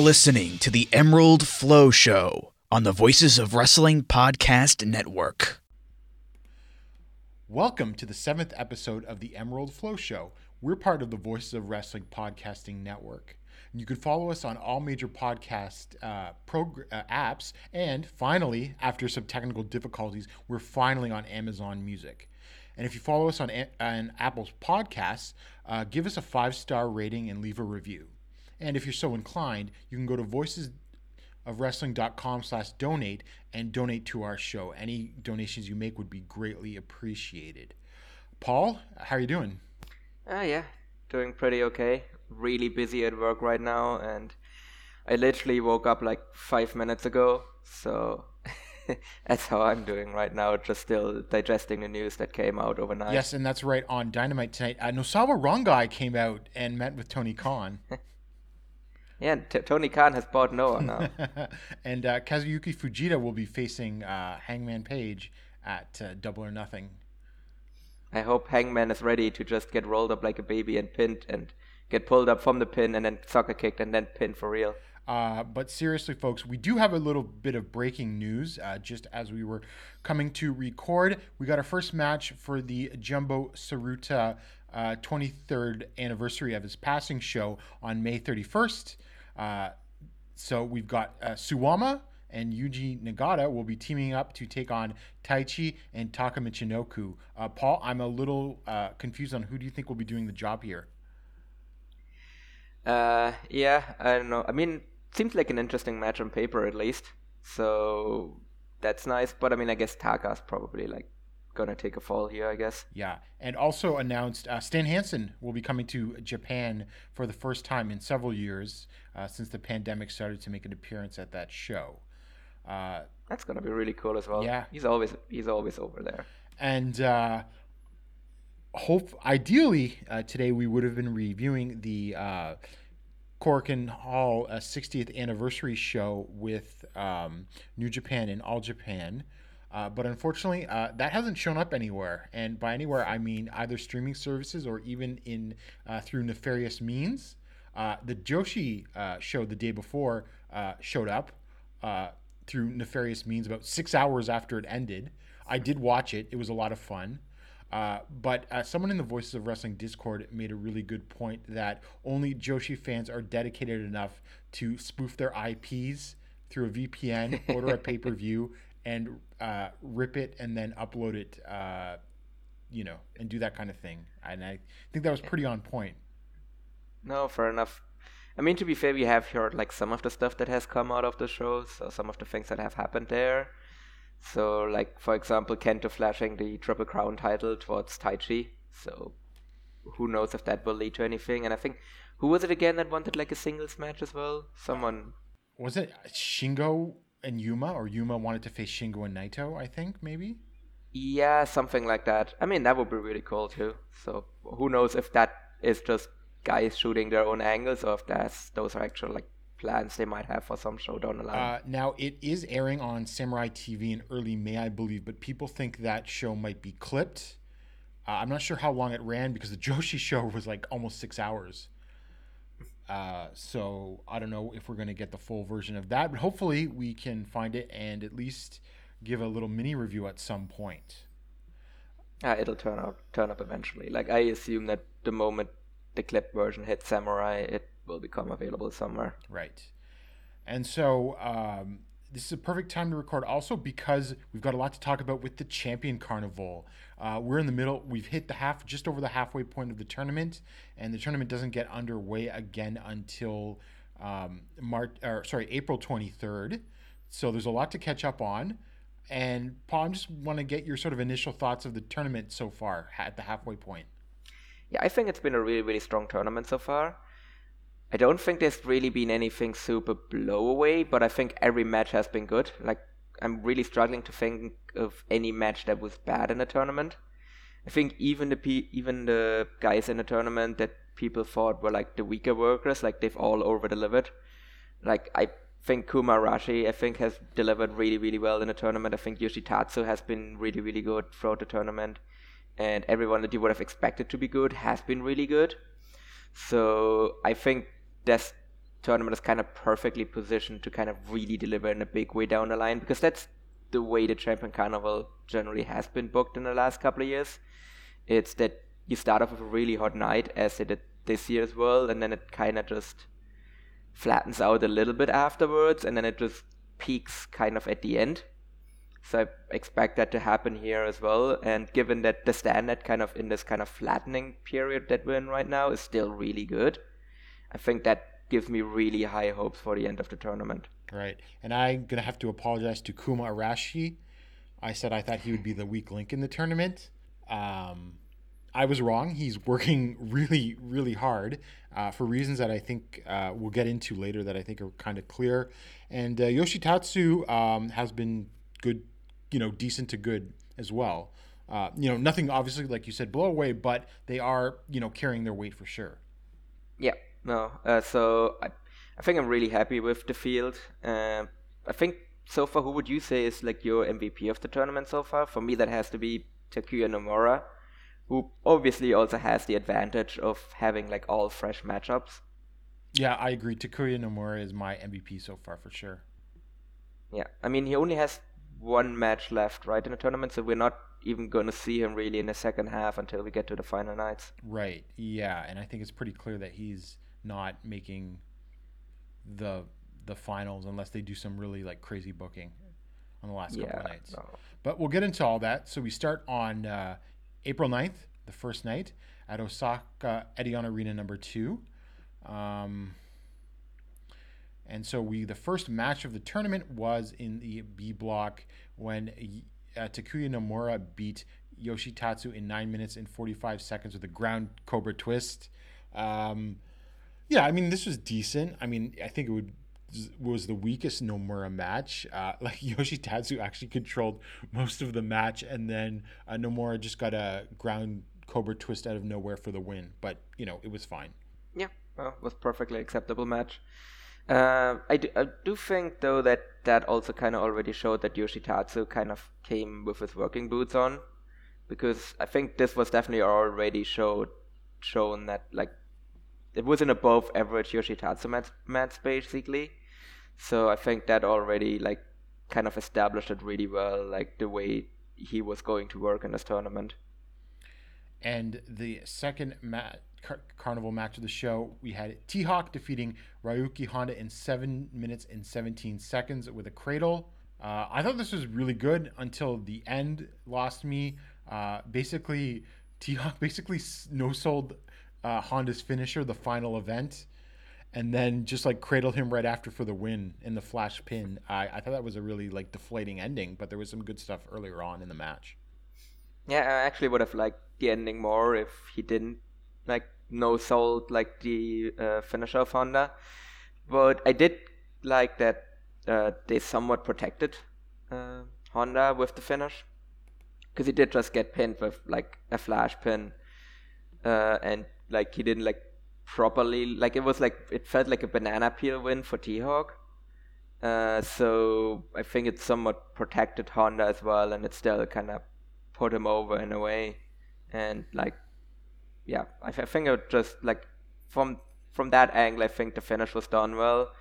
You're listening to the Emerald Flow Show on the Voices of Wrestling Podcast Network. Welcome to the seventh episode of the Emerald Flow Show. We're part of the Voices of Wrestling Podcasting Network. You can follow us on all major podcast uh, progr- uh, apps. And finally, after some technical difficulties, we're finally on Amazon Music. And if you follow us on, A- on Apple's podcasts, uh, give us a five star rating and leave a review. And if you're so inclined, you can go to voicesofwrestling.com slash donate and donate to our show. Any donations you make would be greatly appreciated. Paul, how are you doing? Ah, yeah, doing pretty okay. Really busy at work right now, and I literally woke up like five minutes ago, so that's how I'm doing right now. Just still digesting the news that came out overnight. Yes, and that's right. On Dynamite tonight, uh, Nosawa Rongai came out and met with Tony Khan. Yeah, t- Tony Khan has bought Noah now. and uh, Kazuyuki Fujita will be facing uh, Hangman Page at uh, Double or Nothing. I hope Hangman is ready to just get rolled up like a baby and pinned and get pulled up from the pin and then sucker kicked and then pinned for real. Uh, but seriously, folks, we do have a little bit of breaking news. Uh, just as we were coming to record, we got our first match for the Jumbo Tsuruta uh, 23rd anniversary of his passing show on May 31st. Uh, so we've got uh, Suwama and Yuji Nagata will be teaming up to take on Taichi and Taka Michinoku. Uh, Paul, I'm a little uh, confused on who do you think will be doing the job here? Uh, yeah, I don't know. I mean, seems like an interesting match on paper at least. So that's nice. But I mean, I guess Taka's probably like gonna take a fall here. I guess. Yeah, and also announced uh, Stan Hansen will be coming to Japan for the first time in several years uh, since the pandemic started to make an appearance at that show. Uh, That's gonna be really cool as well. Yeah. He's always he's always over there. and uh, hope ideally uh, today we would have been reviewing the uh, Korakuen Hall uh, 60th anniversary show with um, New Japan and All Japan. Uh, but unfortunately, uh, that hasn't shown up anywhere. And by anywhere, I mean either streaming services or even in uh, through nefarious means. Uh, the Joshi uh, show the day before uh, showed up uh, through nefarious means about six hours after it ended. I did watch it; it was a lot of fun. Uh, but uh, someone in the Voices of Wrestling Discord made a really good point that only Joshi fans are dedicated enough to spoof their IPs through a VPN, order a pay per view, and uh, rip it and then upload it, uh, you know, and do that kind of thing. And I think that was pretty on point. No, fair enough. I mean, to be fair, we have heard like some of the stuff that has come out of the show, so some of the things that have happened there. So, like for example, Kento flashing the Triple Crown title towards Taichi. So, who knows if that will lead to anything? And I think Who was it again that wanted like a singles match as well? Someone. Was it Shingo and Yuma, or Yuma wanted to face Shingo and Naito? I think maybe. Yeah, something like that. I mean, that would be really cool too. So who knows if that is just guys shooting their own angles or if that's those are actual like plans they might have for some show down the line. Uh, now it is airing on Samurai TV in early May, I believe, but people think that show might be clipped. Uh, I'm not sure how long it ran because the Joshi show was like almost six hours. Uh, so I don't know if we're going to get the full version of that, but hopefully we can find it and at least give a little mini review at some point. Uh, it'll turn up turn up eventually. Like I assume that the moment the clip version hits Samurai, it will become available somewhere. Right. And so um, this is a perfect time to record also because we've got a lot to talk about with the Champion Carnival. Uh, we're in the middle. We've hit the half, just over the halfway point of the tournament, and the tournament doesn't get underway again until um, March, or sorry, April 23rd. So there's a lot to catch up on. And Paul, I just want to get your sort of initial thoughts of the tournament so far at the halfway point. Yeah, I think it's been a really, really strong tournament so far. I don't think there's really been anything super blow away, but I think every match has been good. Like, I'm really struggling to think of any match that was bad in the tournament. I think even the pe- even the guys in the tournament that people thought were like the weaker workers, like they've all over delivered. Like I think Kuma Arashi, I think has delivered really really well in the tournament. I think Yoshitatsu has been really really good throughout the tournament, and everyone that you would have expected to be good has been really good. So I think this tournament is kind of perfectly positioned to kind of really deliver in a big way down the line because that's the way the Champion Carnival generally has been booked in the last couple of years. It's that you start off with a really hot night, as it did this year as well, and then it kind of just flattens out a little bit afterwards, and then it just peaks kind of at the end. So I expect that to happen here as well. And given that the standard kind of in this kind of flattening period that we're in right now is still really good, I think that gives me really high hopes for the end of the tournament. Right. And I'm going to have to apologize to Kuma Arashi. I said I thought he would be the weak link in the tournament. Um, I was wrong. He's working really, really hard uh, for reasons that I think uh, we'll get into later that I think are kind of clear. And uh, Yoshitatsu um, has been good, you know, decent to good as well. Uh, you know, nothing obviously, like you said, blow away, but they are, you know, carrying their weight for sure. Yeah, no. Uh, so I, I think I'm really happy with the field. Uh, I think so far, who would you say is like your MVP of the tournament so far? For me, that has to be Takuya Nomura, who obviously also has the advantage of having like all fresh matchups. Yeah, I agree. Takuya Nomura is my MVP so far for sure. Yeah, I mean he only has one match left, right, in the tournament, so we're not even going to see him really in the second half until we get to the final nights. Right. Yeah, and I think it's pretty clear that he's not making the the finals unless they do some really like crazy booking on the last couple of nights. no. But we'll get into all that. So we start on uh, April 9th, the first night at Osaka Edion Arena number 2. Um, and so we the first match of the tournament was in the B block when uh, Takuya Nomura beat Yoshitatsu in 9 minutes and 45 seconds with a ground cobra twist. Um, yeah, I mean this was decent. I mean, I think it would was the weakest Nomura match. Uh, like Yoshitatsu actually controlled most of the match, and then uh, Nomura just got a ground cobra twist out of nowhere for the win. But you know, it was fine. Yeah, well, was perfectly acceptable match. Uh, I, do, I do think though that that also kind of already showed that Yoshitatsu kind of came with his working boots on, because I think this was definitely already showed shown that like it was an above average Yoshitatsu match, match basically. So I think that already like kind of established it really well, like the way he was going to work in this tournament. And the second ma- car- carnival match of the show, we had T Hawk defeating Ryuki Honda in seven minutes and 17 seconds with a cradle. Uh, I thought this was really good until the end lost me. Uh, basically, T Hawk basically no sold uh, Honda's finisher, the final event, and then just like cradled him right after for the win in the flash pin. I, I thought that was a really like deflating ending, but there was some good stuff earlier on in the match. Yeah, I actually would have liked the ending more if he didn't like no sold like the uh, finisher of Honda. But I did like that uh, they somewhat protected uh, Honda with the finish because he did just get pinned with like a flash pin, uh, and like he didn't like properly like it was like it felt like a banana peel win for T Hawk. Uh, so I think it somewhat protected Honda as well, and it still kind of put him over in a way. And like, yeah, I, I think it just like from from that angle, I think the finish was done well.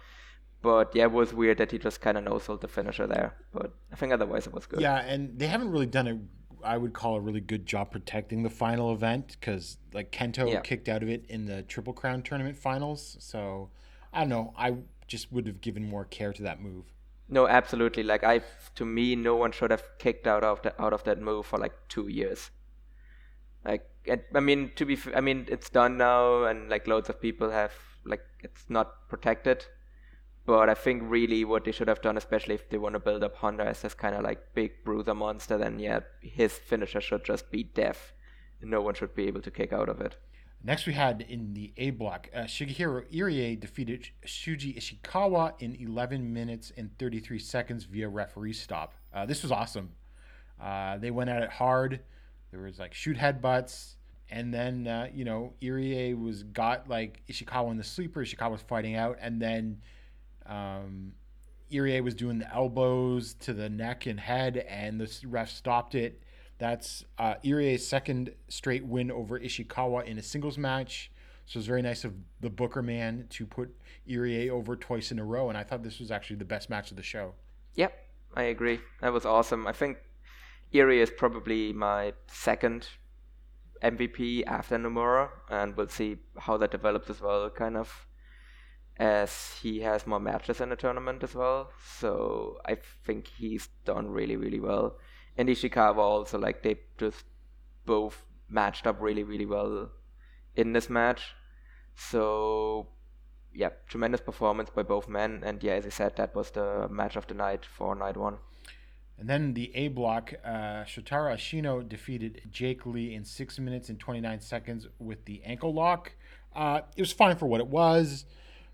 But yeah, it was weird that he just kind of no sold the finisher there. But I think otherwise it was good. Yeah, and they haven't really done a I would call a really good job protecting the final event because like Kento Yeah. kicked out of it in the Triple Crown tournament finals. So I don't know. I just would have given more care to that move. No, absolutely. Like I, to me, no one should have kicked out of the, out of that move for like two years. Like, it, I mean, to be, f- I mean, it's done now, and like loads of people have like it's not protected. But I think really what they should have done, especially if they want to build up Honda as this kind of like big bruiser monster, then yeah, his finisher should just be death. No one should be able to kick out of it. Next, we had in the A block, uh, Shigehiro Irie defeated Shuji Ishikawa in 11 minutes and 33 seconds via referee stop. Uh, this was awesome. Uh, they went at it hard. There was like shoot headbutts, and then uh, you know Irie was got like Ishikawa in the sleeper. Ishikawa was fighting out, and then um, Irie was doing the elbows to the neck and head, and the ref stopped it. That's uh, Irie's second straight win over Ishikawa in a singles match. So it was very nice of the Booker man to put Irie over twice in a row, and I thought this was actually the best match of the show. Yep, I agree. That was awesome. I think Irie is probably my second MVP after Nomura, and we'll see how that develops as well, kind of as he has more matches in the tournament as well. So I think he's done really, really well. And Ishikawa also, like, they just both matched up really, really well in this match. So yeah, tremendous performance by both men. And yeah, as I said, that was the match of the night for night one. And then the A block, uh, Shotaro Ashino defeated Jake Lee in six minutes and 29 seconds with the ankle lock. Uh, it was fine for what it was.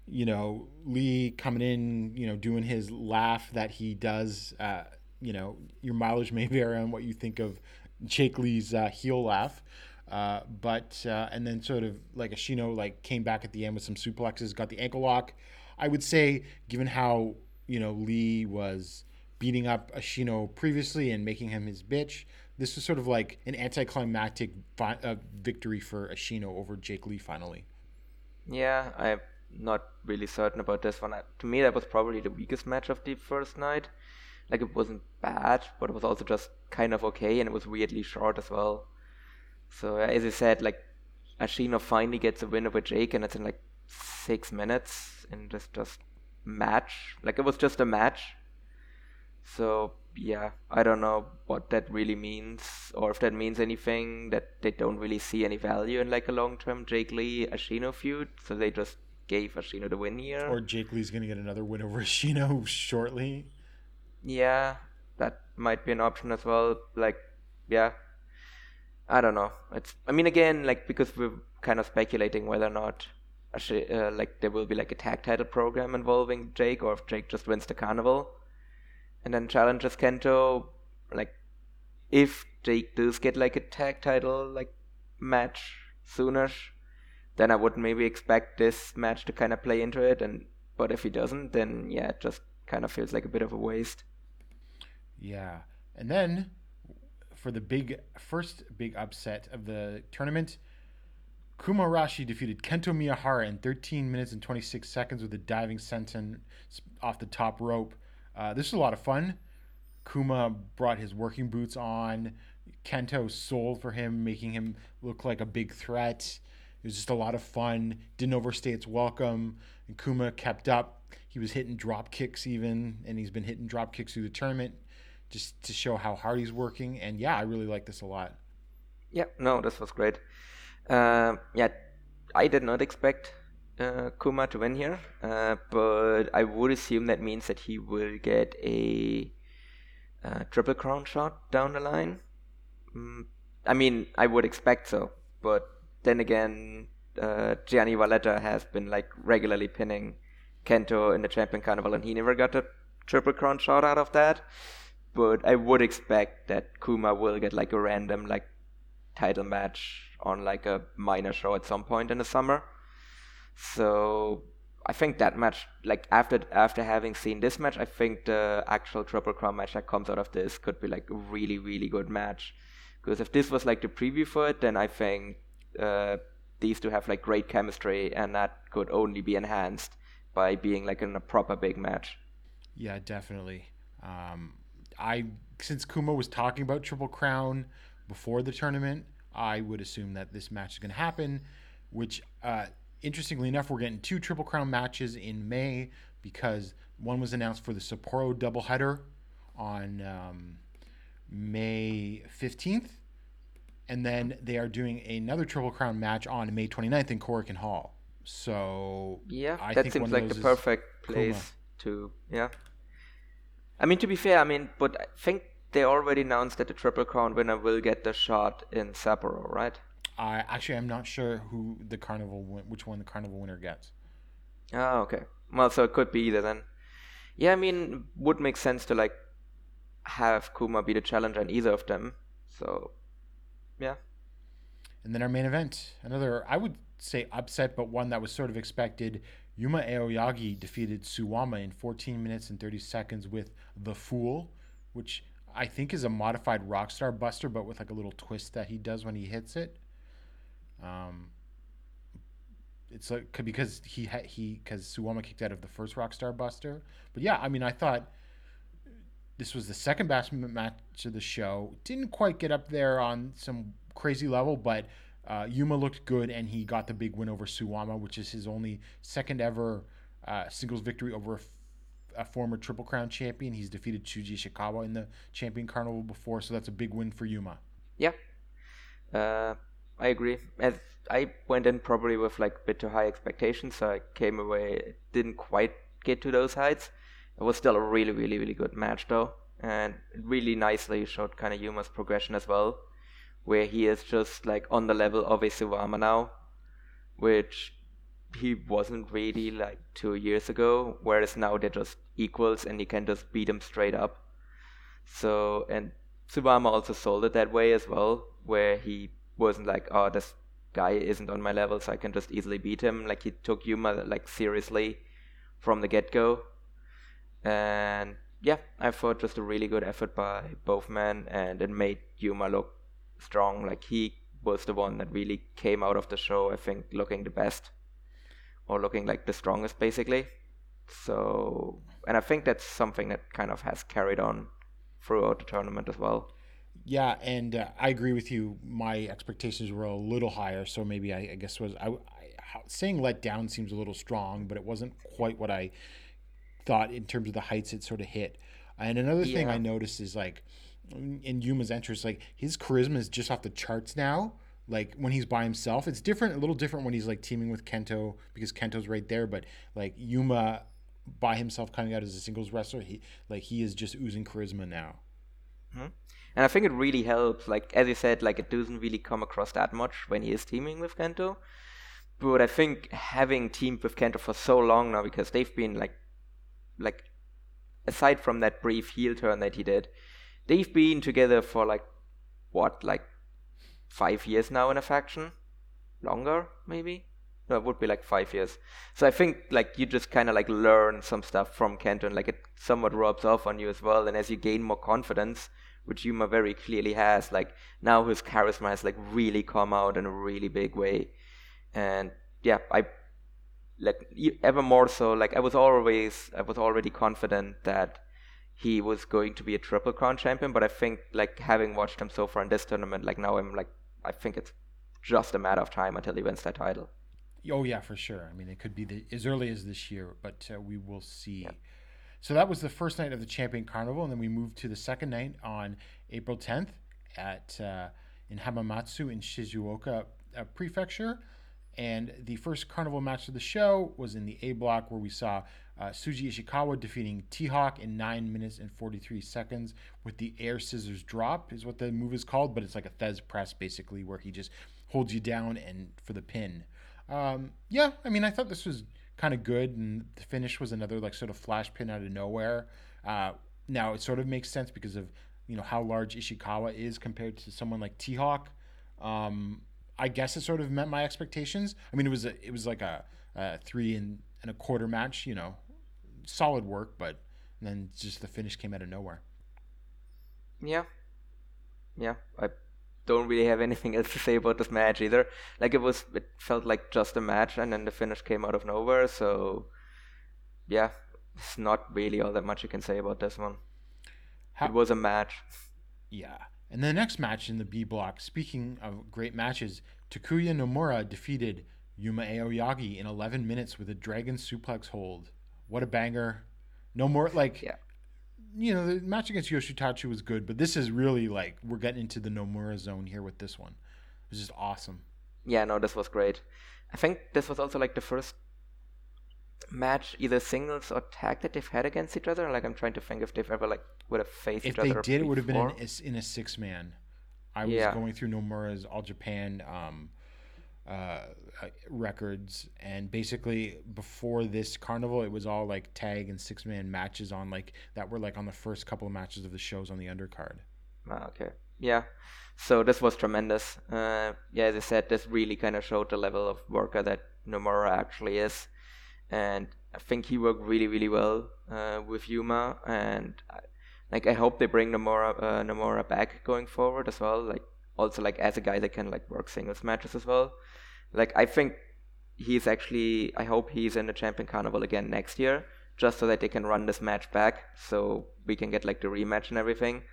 You know, Lee coming in, you know, doing his laugh that he does. Uh, you know, your mileage may vary on what you think of Jake Lee's uh, heel laugh. Uh, but uh, and then sort of like Ashino like came back at the end with some suplexes, got the ankle lock. I would say, given how you know Lee was beating up Ashino previously and making him his bitch, this was sort of like an anticlimactic fi- uh, victory for Ashino over Jake Lee finally. Yeah, I'm not really certain about this one. I- To me, that was probably the weakest match of the first night. Like, it wasn't bad, but it was also just kind of okay, and it was weirdly short as well. So, uh, as I said, like, Ashino finally gets a win over Jake, and it's in like six minutes, and just just match. Like, it was just a match. So, yeah, I don't know what that really means, or if that means anything, that they don't really see any value in like a long term Jake Lee Ashino feud, so they just gave Ashino the win here. Or Jake Lee's going to get another win over Ashino shortly. Yeah, that might be an option as well. Like, yeah, I don't know. It's, I mean, again, like because we're kind of speculating whether or not, Ashi- uh, like, there will be like a tag title program involving Jake, or if Jake just wins the carnival, and then challenges Kento. Like, if Jake does get like a tag title like match soonish, then I would maybe expect this match to kind of play into it. And but if he doesn't, then yeah, it just kind of feels like a bit of a waste. Yeah. And then for the big first big upset of the tournament, Kuma Arashi defeated Kento Miyahara in 13 minutes and 26 seconds with a diving senton off the top rope. Uh, this was a lot of fun. Kuma brought his working boots on. Kento sold for him, making him look like a big threat. It was just a lot of fun. Didn't overstay its welcome. And Kuma kept up. He was hitting drop kicks even, and he's been hitting drop kicks through the tournament just to show how hard he's working. And yeah, I really like this a lot. Yeah, no, this was great. Um yeah, I did not expect uh, Kuma to win here, uh, but I would assume that means that he will get a uh, triple crown shot down the line. Mm, I mean, I would expect so, but then again, uh, Gianni Valletta has been like regularly pinning Kento in the Champion Carnival, and he never got a Triple Crown shot out of that. But I would expect that Kuma will get like a random like title match on like a minor show at some point in the summer. So I think that match, like after after having seen this match, I think the actual Triple Crown match that comes out of this could be like a really really good match. Because if this was like the preview for it, then I think uh, these two have like great chemistry, and that could only be enhanced by being like in a proper big match. Yeah, definitely. Um, I since Kuma was talking about Triple Crown before the tournament, I would assume that this match is going to happen. Which, uh, interestingly enough, we're getting two Triple Crown matches in May because one was announced for the Sapporo doubleheader on um, May 15th, and then they are doing another Triple Crown match on May 29th in Korakuen Hall. So Yeah, I that seems like the perfect place to yeah. I mean, to be fair, I mean, but I think they already announced that the Triple Crown winner will get the shot in Sapporo, right? I actually I'm not sure who the carnival win- which one the carnival winner gets. Ah, okay. Well, so it could be either then. Yeah, I mean, would make sense to like have Kuma be the challenger in either of them. So, yeah. And then our main event, another I would say upset, but one that was sort of expected. Yuma Aoyagi defeated Suwama in 14 minutes and 30 seconds with the Fool, which I think is a modified Rockstar Buster, but with like a little twist that he does when he hits it. Um, it's like because he ha- he because Suwama kicked out of the first Rockstar Buster. But yeah, I mean, I thought this was the second best match of the show. Didn't quite get up there on some crazy level, but uh, Yuma looked good and he got the big win over Suwama, which is his only second ever uh, singles victory over a, f- a former Triple Crown champion. He's defeated Shuji Ishikawa in the Champion Carnival before, so that's a big win for Yuma. Yeah. Uh, I agree. As I went in probably with like a bit too high expectations, so I came away didn't quite get to those heights. It was still a really, really, really good match though, and really nicely showed kind of Yuma's progression as well, where he is just like on the level of a Suwama now, which he wasn't really like two years ago. Whereas now they're just equals, and he can just beat him straight up. So and Suwama also sold it that way as well, where he wasn't like, oh, this guy isn't on my level, so I can just easily beat him. Like he took Yuma like seriously from the get go, and yeah, I thought just a really good effort by both men, and it made Yuma look strong. Like he was the one that really came out of the show, I think, looking the best, or looking like the strongest, basically. So, and I think that's something that kind of has carried on throughout the tournament as well. Yeah, and uh, I agree with you. My expectations were a little higher, so maybe I, I guess was I, I saying let down seems a little strong, but it wasn't quite what I thought in terms of the heights it sort of hit. And another thing I noticed is like in Yuma's entrance, like his charisma is just off the charts now. Like when he's by himself, it's different, a little different when he's like teaming with Kento because Kento's right there. But like Yuma by himself coming out as a singles wrestler, he like he is just oozing charisma now. Hmm. And I think it really helps. Like as you said, like it doesn't really come across that much when he is teaming with Kento. But I think having teamed with Kento for so long now, because they've been like, like, aside from that brief heel turn that he did, they've been together for like, what, like, five years now in a faction, longer maybe. No, it would be like five years. So I think like you just kind of like learn some stuff from Kento, and like it somewhat rubs off on you as well. And as you gain more confidence, which Yuma very clearly has, like now his charisma has like really come out in a really big way. And yeah, I like ever more so. Like I was always, I was already confident that he was going to be a triple crown champion. But I think like having watched him so far in this tournament, like now I'm like, I think it's just a matter of time until he wins that title. Oh yeah, for sure. I mean, it could be the, as early as this year, but uh, we will see. So that was the first night of the Champion Carnival, and then we moved to the second night on April 10th at uh, in Hamamatsu in Shizuoka uh, Prefecture. And the first carnival match of the show was in the A block, where we saw uh, Shuji Ishikawa defeating T Hawk in nine minutes and 43 seconds with the air scissors drop, is what the move is called, but it's like a Thesz press basically, where he just holds you down and for the pin. Um, yeah, I mean, I thought this was kind of good, and the finish was another like sort of flash pin out of nowhere. Uh, now it sort of makes sense because of you know how large Ishikawa is compared to someone like T Hawk. Um, I guess it sort of met my expectations. I mean, it was a, it was like a, a three and, and a quarter match, you know, solid work, but then just the finish came out of nowhere. Yeah. Yeah. I don't really have anything else to say about this match either. Like it was it felt like just a match and then the finish came out of nowhere, so yeah. It's not really all that much you can say about this one. How- It was a match. Yeah. And the next match in the B block, speaking of great matches, Takuya Nomura defeated Yuma Aoyagi in 11 minutes with a dragon suplex hold. What a banger. No more, like, Yeah. you know, the match against Yoshitatsu was good, but this is really like, we're getting into the Nomura zone here with this one. It was just awesome. Yeah, no, this was great. I think this was also like the first match, either singles or tag that they've had against each other. Like I'm trying to think if they've ever like would have faced If each other. If they did, it would have been in, a- in a six man. I was Yeah. going through Nomura's All Japan um, uh, uh, records, and basically before this carnival, it was all like tag and six man matches on like that were like on the first couple of matches of the shows on the undercard. Ah, okay. Yeah. So this was tremendous. Uh, yeah, as I said, this really kind of showed the level of worker that Nomura actually is, and I think he worked really, really well uh, with Yuma. And I, like, I hope they bring Nomura, uh, Nomura back going forward as well. Like, also like as a guy that can like work singles matches as well. Like, I think he's actually. I hope he's in the Champion Carnival again next year, just so that they can run this match back, so we can get like the rematch and everything.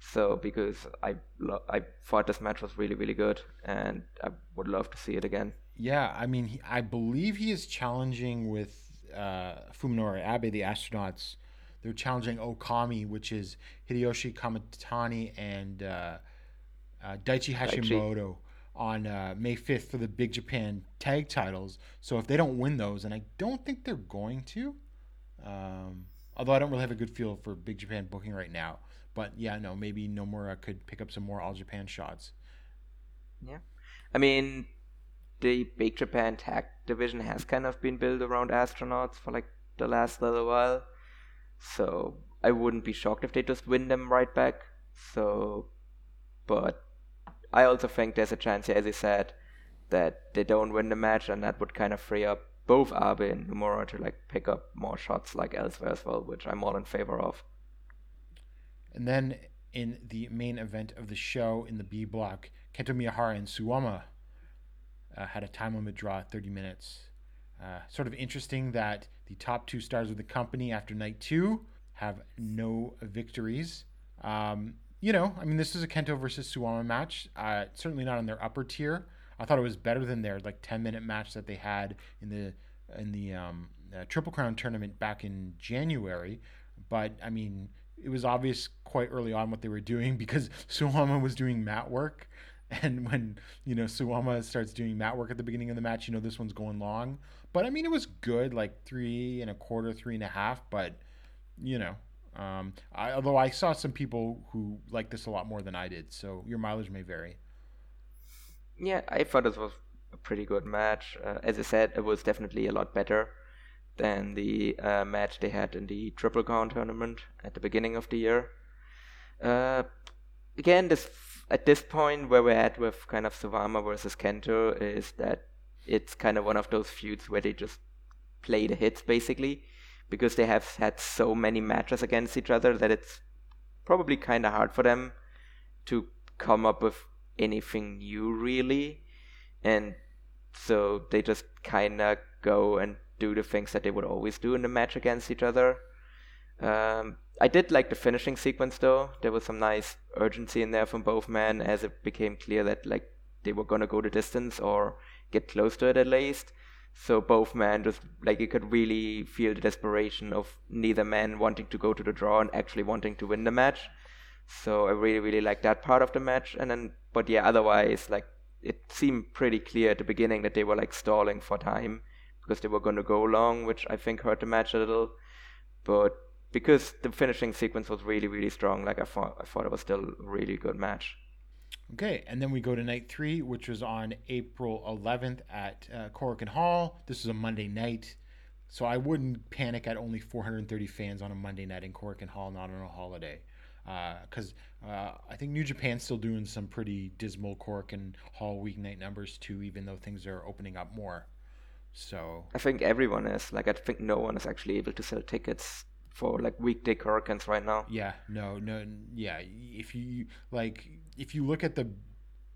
So because I lo- I thought this match was really really good, and I would love to see it again. Yeah, I mean, he, I believe he is challenging with uh, Fuminori Abe, the astronauts. They're challenging Okami, which is Hideyoshi Kamitani and uh, uh, Daichi Hashimoto on uh, May 5th for the Big Japan tag titles. So if they don't win those, and I don't think they're going to, um, although I don't really have a good feel for Big Japan booking right now. But yeah, no, maybe Nomura could pick up some more All Japan shots. Yeah, I mean, the Big Japan Tag division has kind of been built around astronauts for like the last little while, so I wouldn't be shocked if they just win them right back. So, but I also think there's a chance, as you said, that they don't win the match, and that would kind of free up both Abe and Nomura to like pick up more shots like elsewhere as well, which I'm all in favor of. And then in the main event of the show in the B block, Kento Miyahara and Suwama uh, had a time limit draw 30 minutes. Uh, sort of interesting that the top two stars of the company after night two have no victories. Um, you know, I mean, this is a Kento versus Suwama match. Uh, certainly not on their upper tier. I thought it was better than their like 10 minute match that they had in the in the um, uh, Triple Crown tournament back in January. But I mean, it was obvious quite early on what they were doing because Suwama was doing mat work. And when, you know, Suwama starts doing mat work at the beginning of the match, you know, this one's going long. But I mean, it was good, like three and a quarter, three and a half. But, you know, um, I, although I saw some people who liked this a lot more than I did. So your mileage may vary. Yeah, I thought this was a pretty good match. Uh, as I said, it was definitely a lot better than the uh, match they had in the Triple Crown tournament at the beginning of the year. Uh, again, this at this point where we're at with kind of Suwama versus Kento is that it's kind of one of those feuds where they just play the hits basically because they have had so many matches against each other that it's probably kind of hard for them to come up with anything new really and so they just kind of go and do the things that they would always do in the match against each other um, I did like the finishing sequence though. There was some nice urgency in there from both men as it became clear that like they were gonna go the distance or get close to it at least. So both men just like you could really feel the desperation of neither man wanting to go to the draw and actually wanting to win the match. So I really really liked that part of the match. And then but yeah, otherwise like it seemed pretty clear at the beginning that they were like stalling for time because they were gonna go long, which I think hurt the match a little. But because the finishing sequence was really really strong like i thought i thought it was still a really good match Okay, and then we go to night three, which was on April 11th at uh, Korakuen Hall. This is a Monday night, so I wouldn't panic at only 430 fans on a Monday night in Korakuen Hall, not on a holiday. Because uh, I think New Japan's still doing some pretty dismal Korakuen Hall weeknight numbers too, even though things are opening up more. So I think everyone is. Like, I think no one is actually able to sell tickets for like weekday Korakuens right now. Yeah, no, no, yeah. If you like, if you look at the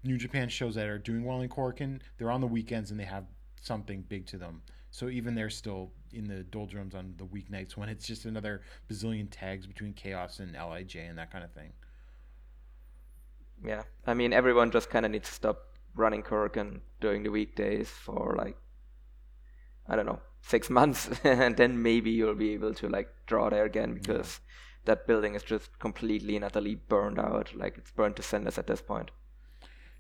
New Japan shows that are doing well in Korakuen, they're on the weekends and they have something big to them. So even they're still in the doldrums on the weeknights when it's just another bazillion tags between Chaos and LIJ and that kind of thing. Yeah, I mean, everyone just kind of needs to stop running Korakuen during the weekdays for like, I don't know, six months, and then maybe you'll be able to like draw there again because that building is just completely and utterly burned out. Like it's burned to cinders at this point.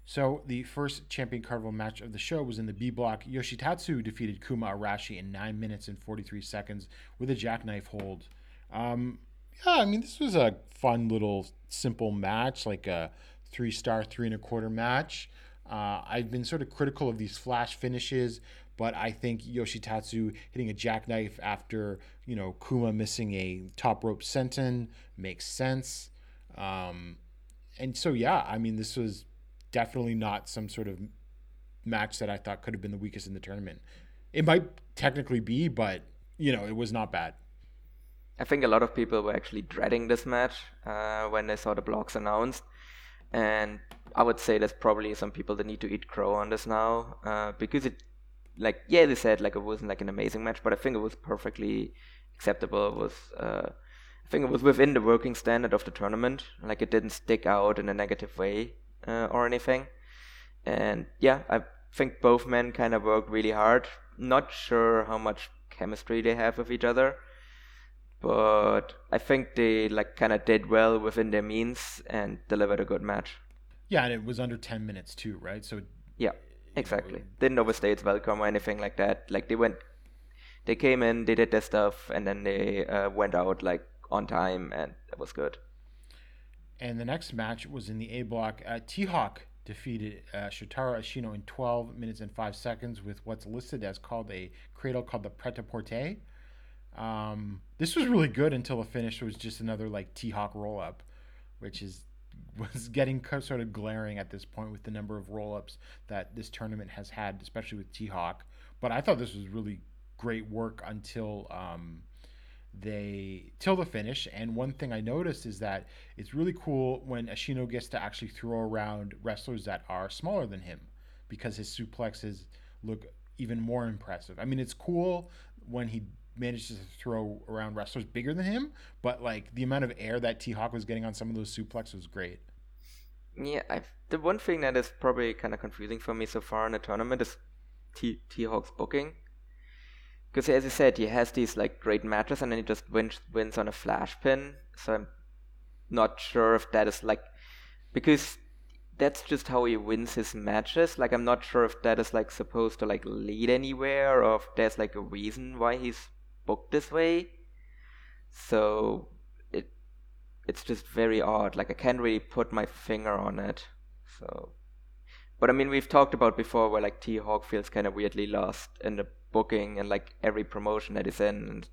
So the first champion carnival match of the show was in the B block. Yoshitatsu defeated Kuma Arashi in nine minutes and forty three seconds with a jackknife hold. Um, yeah, I mean this was a fun little simple match, like a three star, three and a quarter match. Uh, I've been sort of critical of these flash finishes, but I think Yoshitatsu hitting a jackknife after you know Kuma missing a top rope senton makes sense. Um, and so yeah, I mean this was definitely not some sort of match that I thought could have been the weakest in the tournament. It might technically be, but you know, it was not bad. I think a lot of people were actually dreading this match uh, when they saw the blocks announced, and I would say there's probably some people that need to eat crow on this now uh, because it, like, yeah, they said like it wasn't like an amazing match, but I think it was perfectly acceptable. It was, uh, I think it was within the working standard of the tournament. Like it didn't stick out in a negative way uh, or anything, and yeah, I think both men kind of worked really hard. Not sure how much chemistry they have with each other but I think they like kind of did well within their means and delivered a good match. Yeah, and it was under 10 minutes too, right? So Yeah, exactly. Didn't overstay its welcome or anything like that. Like they went, they came in, they did their stuff, and then they uh, went out like on time, and it was good. And the next match was in the A block. Uh, T Hawk defeated uh, Shotaro Ashino in 12 minutes and 5 seconds with what's listed as called a cradle called the pret a porter. Um, this was really good until the finish was just another like T Hawk roll up, which is was getting sort of glaring at this point with the number of roll ups that this tournament has had, especially with T Hawk. But I thought this was really great work until um, they till the finish. And one thing I noticed is that it's really cool when Ashino gets to actually throw around wrestlers that are smaller than him because his suplexes look even more impressive. I mean, it's cool when he manages to throw around wrestlers bigger than him, but like the amount of air that T Hawk was getting on some of those suplexes was great. Yeah, i the one thing that is probably kind of confusing for me so far in the tournament is T T Hawk's booking. Because as you said, he has these like great matches, and then he just wins wins on a flash pin. So I'm not sure if that is like because that's just how he wins his matches. Like I'm not sure if that is like supposed to like lead anywhere, or if there's like a reason why he's booked this way. So it it's just very odd. Like I can't really put my finger on it. So, but I mean, we've talked about before where like T Hawk feels kind of weirdly lost in the booking and like every promotion that he's in, and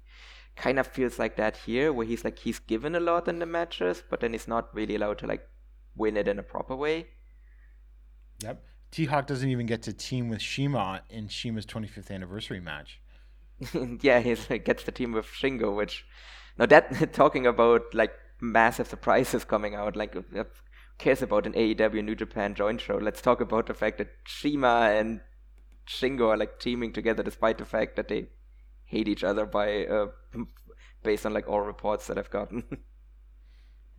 kind of feels like that here, where he's like he's given a lot in the matches, but then he's not really allowed to like win it in a proper way. Yep. T Hawk doesn't even get to team with CIMA in CIMA's 25th anniversary match. yeah, he gets the team with Shingo, which now that talking about like massive surprises coming out, like cares about an AEW New Japan joint show? Let's talk about the fact that CIMA and Shingo are like teaming together, despite the fact that they hate each other by uh, based on like all reports that I've gotten.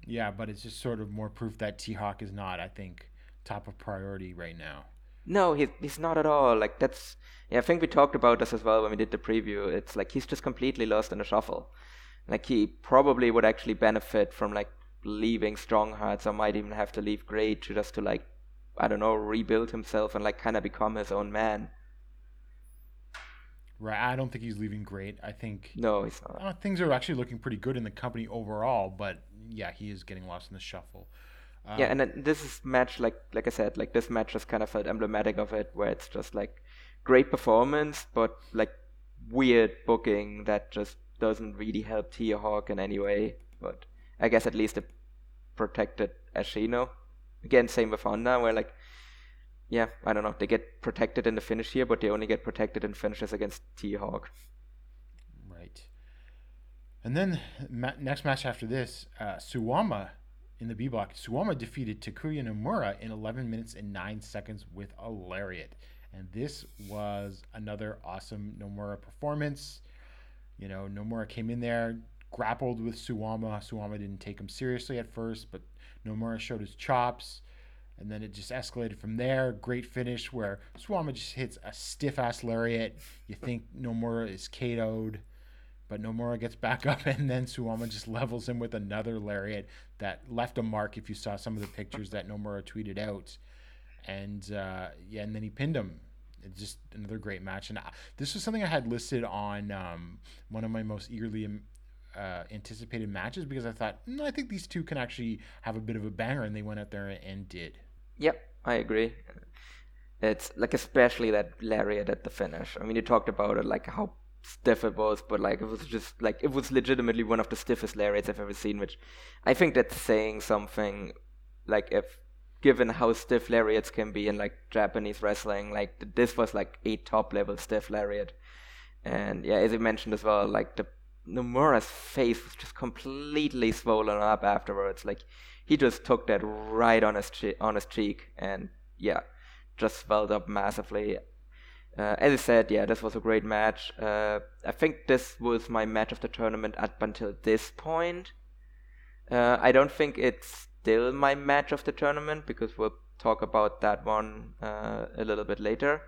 Yeah, but it's just sort of more proof that T Hawk is not, I think, top of priority right now. No, he's he's not at all. Like that's yeah, I think we talked about this as well when we did the preview. It's like he's just completely lost in the shuffle. Like he probably would actually benefit from like leaving Strong Hearts or might even have to leave GLEAT to just to like I don't know, rebuild himself and like kind of become his own man. Right. I don't think he's leaving GLEAT. I think No, he's not. uh, things are actually looking pretty good in the company overall, but yeah, he is getting lost in the shuffle. Yeah, and then this is match like like I said, like this match just kind of felt emblematic of it, where it's just like great performance, but like weird booking that just doesn't really help T Hawk in any way. But I guess at least it protected Ashino. Again, same with Honda, where like yeah, I don't know, they get protected in the finish here, but they only get protected in finishes against T Hawk. Right. And then ma- next match after this, uh, Suwama in the B block. Suwama defeated Takuya Nomura in 11 minutes and 9 seconds with a lariat. And this was another awesome Nomura performance. You know, Nomura came in there, grappled with Suwama. Suwama didn't take him seriously at first, but Nomura showed his chops. And then it just escalated from there. Great finish where Suwama just hits a stiff ass lariat. You think Nomura is KO'd, but Nomura gets back up, and then Suwama just levels him with another lariat that left a mark. If you saw some of the pictures that Nomura tweeted out, and uh, yeah, and then he pinned him. It's just another great match, and I, this was something I had listed on um, one of my most eagerly um, uh, anticipated matches because I thought, "Mm, I think these two can actually have a bit of a banger, and they went out there and did. Yep, I agree. It's like especially that lariat at the finish. I mean, you talked about it, like how stiff it was, but like it was just like it was legitimately one of the stiffest lariats I've ever seen. Which I think that's saying something. Like if given how stiff lariats can be in like Japanese wrestling, like th- this was like a top level stiff lariat. And yeah, as you mentioned as well, like the Nomura's face was just completely swollen up afterwards. Like he just took that right on his che- on his cheek, and yeah, just swelled up massively. Uh, as I said, yeah, this was a great match. Uh, I think this was my match of the tournament up until this point. Uh, I don't think it's still my match of the tournament because we'll talk about that one uh, a little bit later.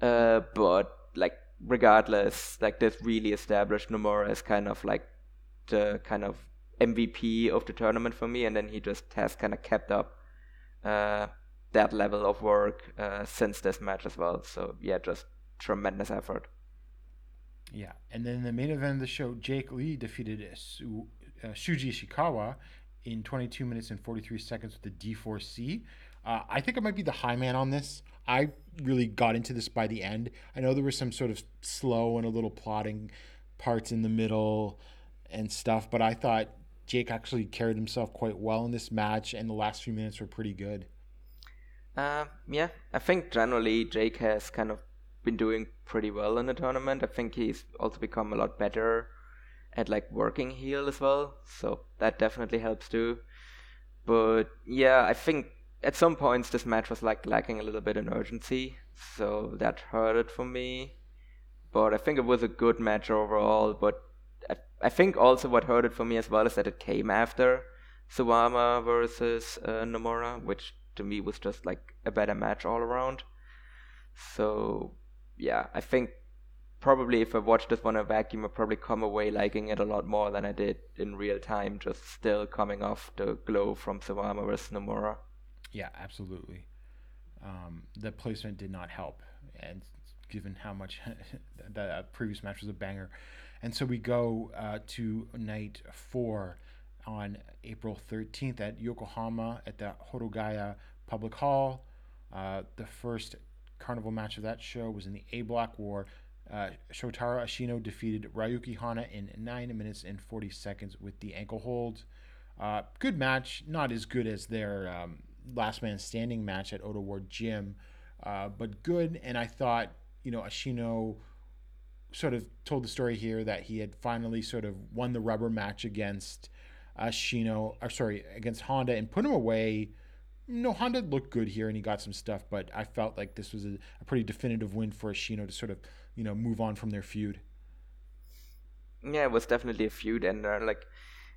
Uh, but like, regardless, like this really established Nomura as kind of like the kind of MVP of the tournament for me, and then he just has kind of kept up uh, that level of work uh, since this match as well. So yeah, just tremendous effort. Yeah, and then the main event of the show, Jake Lee defeated Su- uh, Shuji Ishikawa in 22 minutes and 43 seconds with the D4C. Uh, I think I might be the high man on this. I really got into this by the end. I know there was some sort of slow and a little plotting parts in the middle and stuff, but I thought Jake actually carried himself quite well in this match, and the last few minutes were pretty good. Uh, yeah, I think generally Jake has kind of been doing pretty well in the tournament. I think he's also become a lot better at like working heel as well, so that definitely helps too. But yeah, I think at some points this match was like lacking a little bit in urgency, so that hurt it for me. But I think it was a good match overall. But I, I think also what hurt it for me as well is that it came after Suwama versus uh, Nomura, which to me was just like a better match all around. So yeah, I think probably if I watched this one in a vacuum, I'd probably come away liking it a lot more than I did in real time, just still coming off the glow from Suwama versus Nomura. Yeah, absolutely. Um, the placement did not help, and given how much the previous match was a banger, and so we go uh, to night four on April 13th at Yokohama at the Hodogaya Public Hall. Uh, the first carnival match of that show was in the A Block War. Uh, Shotaro Ashino defeated Ryuki Honda in 9 minutes and 40 seconds with the ankle hold. Uh, good match, not as good as their um, last man standing match at Ota Ward Gym, uh, but good. And I thought, you know, Ashino sort of told the story here that he had finally sort of won the rubber match against Ashino, or sorry, against Honda and put him away. No, Honda looked good here and he got some stuff, but I felt like this was a, a pretty definitive win for Ashino to sort of, you know, move on from their feud. Yeah, it was definitely a feud, and uh, like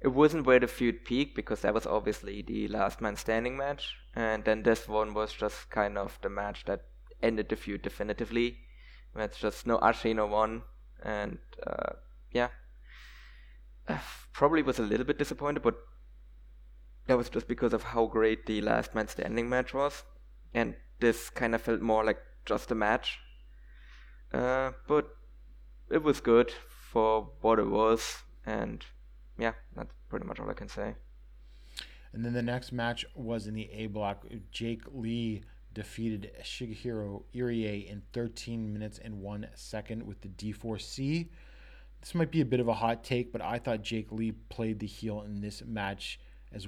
it wasn't where the feud peaked because that was obviously the last man standing match, and then this one was just kind of the match that ended the feud definitively. It's just no Ashino won, and uh, yeah, uh, probably was a little bit disappointed, but that was just because of how great the last man standing match was, and this kind of felt more like just a match. Uh, but it was good for what it was, and yeah, that's pretty much all I can say. And then the next match was in the A block. Jake Lee defeated Shigehiro Irie in 13 minutes and one second with the D4C. This might be a bit of a hot take, but I thought Jake Lee played the heel in this match as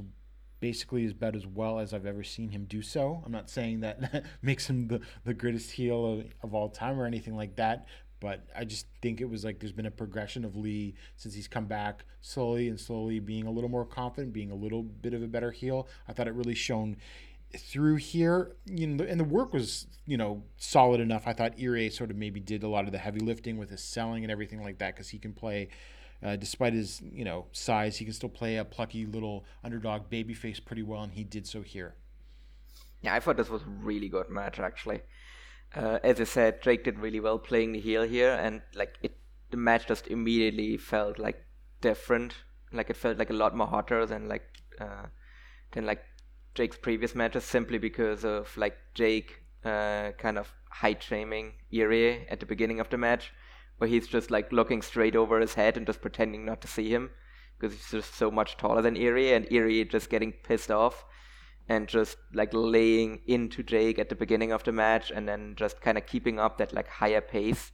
basically as about as well as I've ever seen him do so. I'm not saying that makes him the, the greatest heel of, of all time or anything like that, but I just think it was like there's been a progression of Lee since he's come back slowly and slowly being a little more confident, being a little bit of a better heel. I thought it really shown through here, you know, and the work was, you know, solid enough. I thought Irie sort of maybe did a lot of the heavy lifting with his selling and everything like that because he can play, uh, despite his, you know, size, he can still play a plucky little underdog babyface pretty well, and he did so here. Yeah, I thought this was a really good match actually. Uh, as I said, Jake did really well playing the heel here, and like it, the match just immediately felt like different. Like it felt like a lot more hotter than like uh, than like Jake's previous matches, simply because of like Jake uh, kind of height shaming Irie at the beginning of the match, where he's just like looking straight over his head and just pretending not to see him because he's just so much taller than Irie, and Irie just getting pissed off and just like laying into Jake at the beginning of the match, and then just kind of keeping up that like higher pace.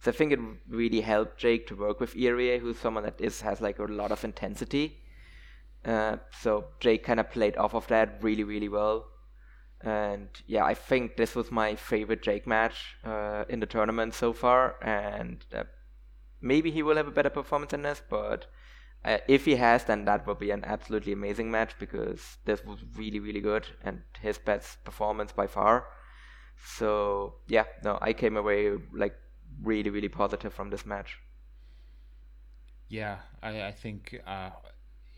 So I think it really helped Jake to work with Irie, who's someone that is has like a lot of intensity. Uh, so Jake kind of played off of that really, really well. And yeah, I think this was my favorite Jake match uh, in the tournament so far. And uh, maybe he will have a better performance in this, but uh, if he has, then that will be an absolutely amazing match because this was really, really good and his best performance by far. So yeah, no, I came away like really, really positive from this match. Yeah, I, I think uh,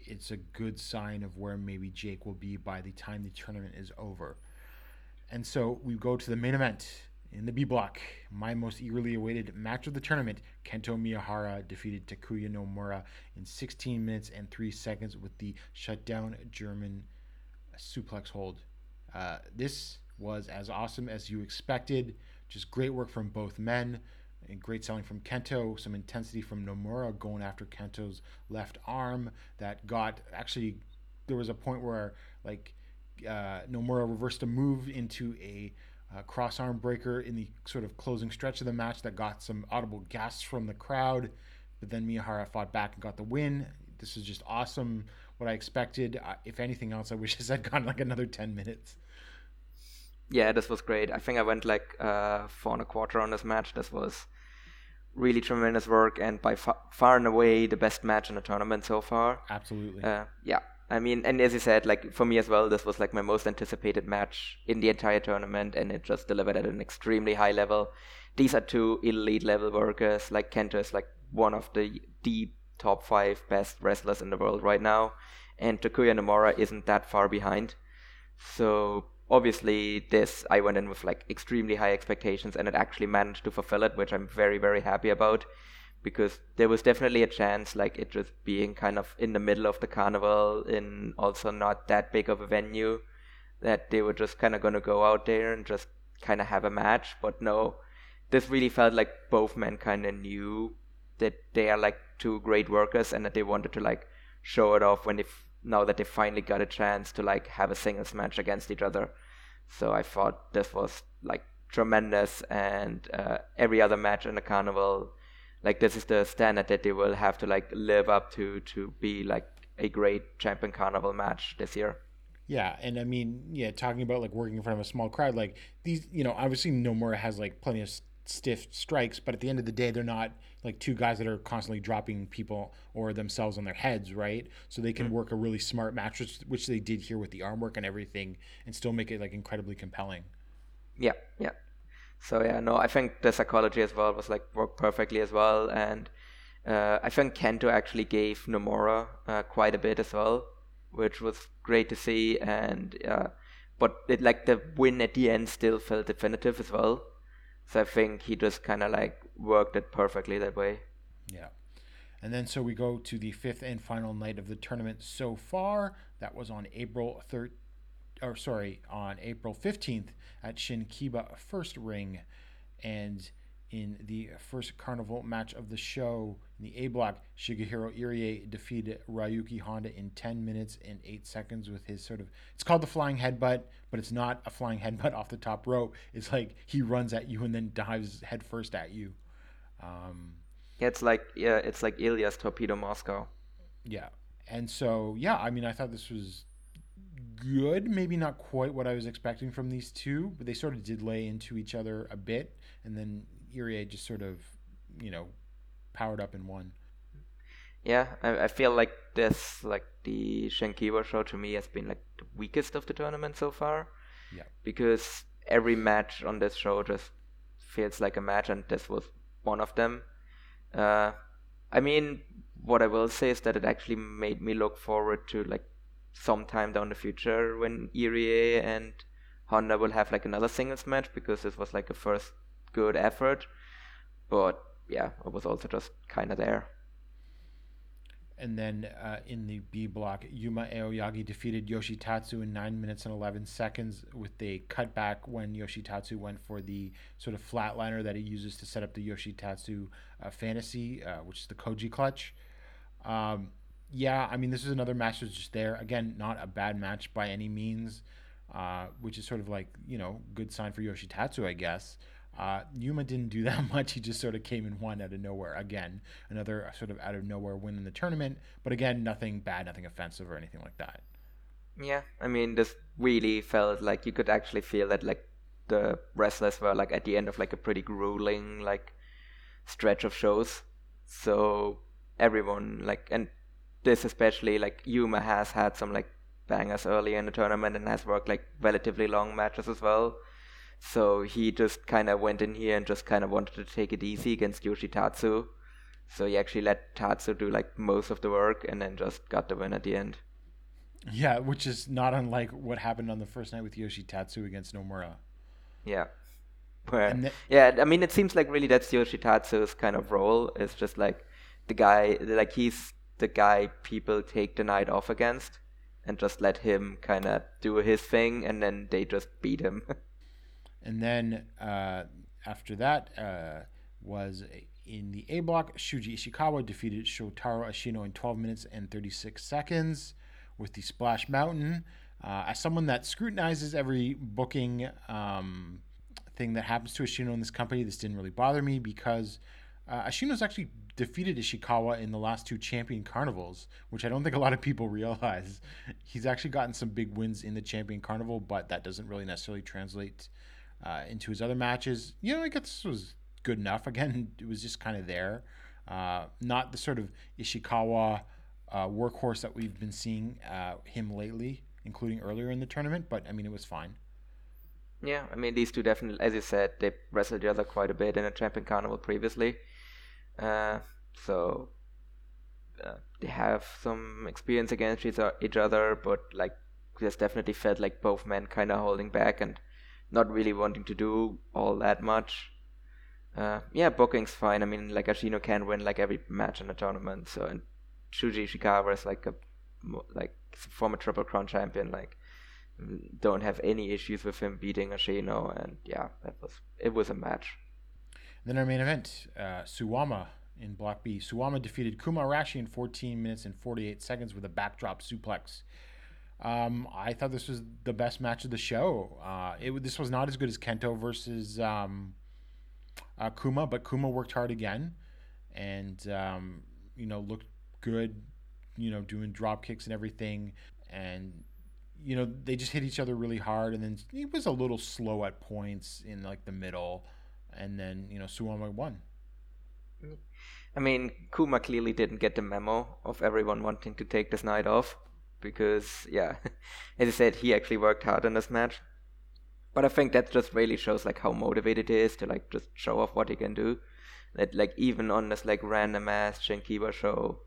it's a good sign of where maybe Jake will be by the time the tournament is over. And so we go to the main event in the B block. My most eagerly awaited match of the tournament Kento Miyahara defeated Takuya Nomura in 16 minutes and 3 seconds with the shutdown German suplex hold. Uh, this was as awesome as you expected. Just great work from both men and great selling from Kento. Some intensity from Nomura going after Kento's left arm that got actually. There was a point where like uh, Nomura reversed a move into a uh, cross arm breaker in the sort of closing stretch of the match that got some audible gasps from the crowd. But then Miyahara fought back and got the win. This is just awesome. What I expected. Uh, if anything else, I wish this had gone like another 10 minutes. Yeah, this was great. I think I went like uh, four and a quarter on this match. This was really tremendous work and by fa- far and away the best match in the tournament so far. Absolutely. Uh, yeah, I mean, and as you said, like for me as well, this was like my most anticipated match in the entire tournament, and it just delivered at an extremely high level. These are two elite level workers. Like Kento is like one of the deep top five best wrestlers in the world right now, and Takuya Nomura isn't that far behind. So obviously, this I went in with like extremely high expectations, and it actually managed to fulfill it, which I'm very very happy about because there was definitely a chance like it just being kind of in the middle of the carnival in also not that big of a venue that they were just kind of going to go out there and just kind of have a match. But no this really felt like both men kind of knew that they are like two great workers and that they wanted to like show it off when they f- now that they finally got a chance to like have a singles match against each other so i thought this was like tremendous and uh, every other match in the carnival like this is the standard that they will have to like live up to to be like a great champion carnival match this year. Yeah, and I mean, yeah, talking about like working in front of a small crowd, like these, you know, obviously Nomura has like plenty of stiff strikes, but at the end of the day, they're not like two guys that are constantly dropping people or themselves on their heads, right? So they can work a really smart match, which, which they did here with the arm work and everything, and still make it like incredibly compelling. yeah yeah so yeah no i think the psychology as well was like worked perfectly as well and uh, i think kento actually gave nomura uh, quite a bit as well which was great to see and uh, but it like the win at the end still felt definitive as well so i think he just kind of like worked it perfectly that way Yeah. And then so we go to the fifth and final night of the tournament so far. That was on April 3rd, or sorry, on April 15th at Shinkiba First Ring. And in the first carnival match of the show, in the A block, Shigehiro Irie defeated Ryuki Honda in 10 minutes and 8 seconds with his sort of it's called the flying headbutt, but it's not a flying headbutt off the top rope. It's like he runs at you and then dives headfirst at you. Um, Yeah, it's like yeah, it's like Ilja's Torpedo Moscow. Yeah. And so, yeah, I mean, I thought this was good. Maybe not quite what I was expecting from these two, but they sort of did lay into each other a bit. And then Irie just sort of, you know, powered up and won. Yeah, I, I feel like this, like the Shinkiba show to me has been like the weakest of the tournament so far. Yeah. Because every match on this show just feels like a match, and this was one of them. Uh, I mean, what I will say is that it actually made me look forward to like sometime down the future when Irie and Honda will have like another singles match because this was like a first good effort. But yeah, it was also just kind of there. And then uh, in the B block, Yuma Aoyagi defeated Yoshitatsu in 9 minutes and 11 seconds with a cutback when Yoshitatsu went for the sort of flatliner that he uses to set up the Yoshitatsu uh, fantasy, uh, which is the Koji clutch. Um, yeah, I mean, this is another match that's just there. Again, not a bad match by any means, uh, which is sort of like, you know, good sign for Yoshitatsu, I guess. Uh, Yuma didn't do that much. He just sort of came and won out of nowhere. Again, another sort of out of nowhere win in the tournament. But again, nothing bad, nothing offensive or anything like that. Yeah, I mean, this really felt like you could actually feel that like the wrestlers were like at the end of like a pretty grueling like stretch of shows. So everyone like, and this especially like Yuma has had some like bangers early in the tournament and has worked like relatively long matches as well. So he just kind of went in here and just kind of wanted to take it easy against Yoshitatsu. So he actually let Tatsu do like most of the work and then just got the win at the end. Yeah, which is not unlike what happened on the first night with Yoshitatsu against Nomura. Yeah. Where, the- yeah, I mean, it seems like really that's Yoshitatsu's kind of role. It's just like the guy, like he's the guy people take the night off against and just let him kind of do his thing and then they just beat him. And then uh, after that uh, was in the A block, Shuji Ishikawa defeated Shotaro Ashino in 12 minutes and 36 seconds with the Splash Mountain. Uh, as someone that scrutinizes every booking um, thing that happens to Ashino in this company, this didn't really bother me because uh, Ashino's actually defeated Ishikawa in the last two champion carnivals, which I don't think a lot of people realize. He's actually gotten some big wins in the champion carnival, but that doesn't really necessarily translate uh, into his other matches. You know, I guess this was good enough. Again, it was just kind of there. Uh, not the sort of Ishikawa uh, workhorse that we've been seeing uh, him lately, including earlier in the tournament, but I mean, it was fine. yeah, I mean, these two definitely, as you said, they wrestled each other quite a bit in a Champion Carnival previously. Uh, so uh, they have some experience against each other, but like, there's definitely felt like both men kind of holding back and not really wanting to do all that much. Uh, yeah, booking's fine. I mean, like Ashino can win like every match in a tournament. So and Shuji Ishikawa is like a like former Triple Crown champion. Like don't have any issues with him beating Ashino. And yeah, that was it was a match. Then our main event, uh, Suwama in Block B. Suwama defeated Kuma Arashi in 14 minutes and 48 seconds with a backdrop suplex. Um, I thought this was the best match of the show. Uh, it this was not as good as Kento versus um, uh, Kuma, but Kuma worked hard again, and um, you know looked good. You know, doing drop kicks and everything, and you know they just hit each other really hard. And then he was a little slow at points in like the middle, and then you know Suwama won. I mean, Kuma clearly didn't get the memo of everyone wanting to take this night off because, yeah, as I said, he actually worked hard in this match. But I think that just really shows like how motivated he is to like just show off what he can do. That like even on this like random ass Shinkiba show,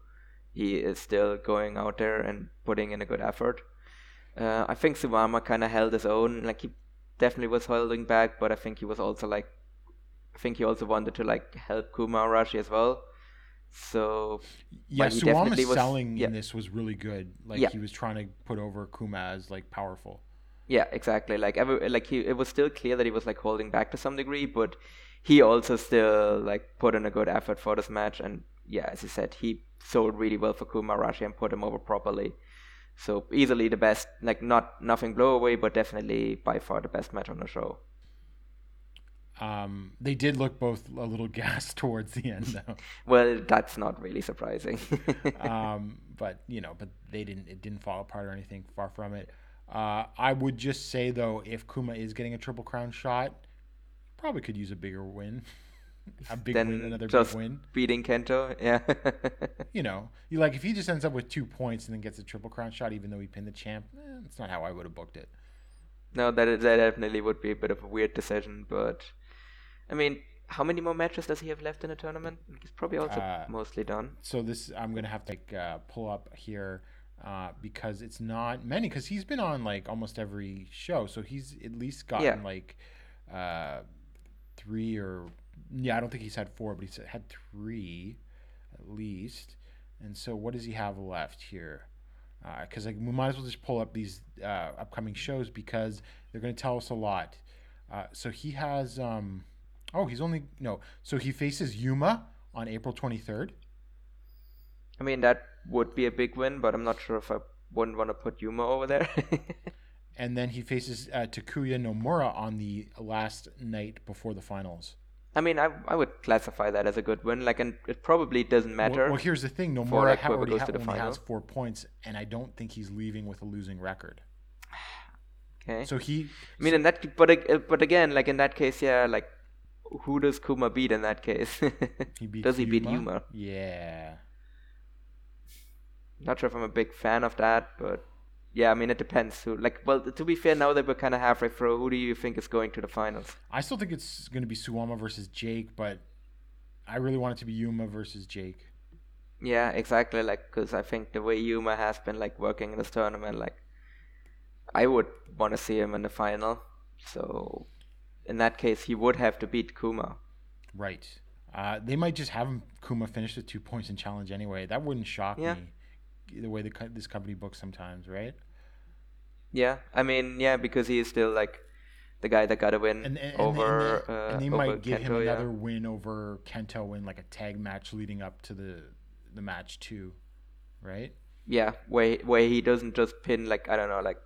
he is still going out there and putting in a good effort. Uh, I think Suwama kind of held his own. Like he definitely was holding back, but I think he was also like, I think he also wanted to like help Kuma Arashi as well. So Yeah, But Suwama's was- selling yeah. in this was really good. Like Yeah. he was trying to put over Kuma as like powerful. Yeah, exactly. Like every, like he, it was still clear that he was like holding back to some degree, but he also still like put in a good effort for this match, and yeah, as you said, he sold really well for Kuma Arashi and put him over properly. So easily the best, like not nothing blow away, but definitely by far the best match on the show. Um, they did look both a little gassed towards the end, though. Well, that's not really surprising. um, but you know, but they didn't. It didn't fall apart or anything. Far from it. Uh, I would just say though, if Kuma is getting a triple crown shot, probably could use a bigger win, a big win, another big win. beating Kento, yeah. You know, you like if he just ends up with two points and then gets a triple crown shot, even though he pinned the champ. Eh, that's not how I would have booked it. no, that that definitely would be a bit of a weird decision, but I mean, how many more matches does he have left in the tournament? He's probably also Uh, mostly done. so this I'm gonna have to like, uh, pull up here uh, because it's not many because he's been on like almost every show, so he's at least gotten Yeah. like uh, three or yeah, I don't think he's had four, but he's had three at least. And so what does he have left here? Because like we might as well just pull up these uh, upcoming shows because they're gonna tell us a lot. Uh, so he has um, oh he's only no so he faces Yuma on April twenty third. I mean, that would be a big win, but I'm not sure if I wouldn't want to put Yuma over there. and then he faces uh, Takuya Nomura on the last night before the finals. I mean, I I would classify that as a good win. Like, and it probably doesn't matter. Well, well, here's the thing: Nomura ha- already goes ha- to the only has four points, and I don't think he's leaving with a losing record. okay. So he, I mean, in that, but but again, like in that case, yeah, like who does Kuma beat in that case? he does he beat Yuma? Yuma? Yeah. Not sure if I'm a big fan of that, but yeah, I mean, it depends. Who, like, well, to be fair, now that we're kind of halfway through, who do you think is going to the finals? I still think it's going to be Suwama versus Jake, but I really want it to be Yuma versus Jake. Yeah, exactly. Like, because I think the way Yuma has been like working in this tournament, like, I would want to see him in the final. So, in that case, he would have to beat Kuma. Right. Uh, they might just have him Kuma finish with two points in challenge anyway. That wouldn't shock Yeah. me. The way the, this company books sometimes, right? Yeah, I mean, yeah, because he is still like the guy that got a win and, and, over. and, uh, and they might give him Kento, yeah. another win over Kento in like a tag match leading up to the the match too, right? Yeah, where where he doesn't just pin like I don't know like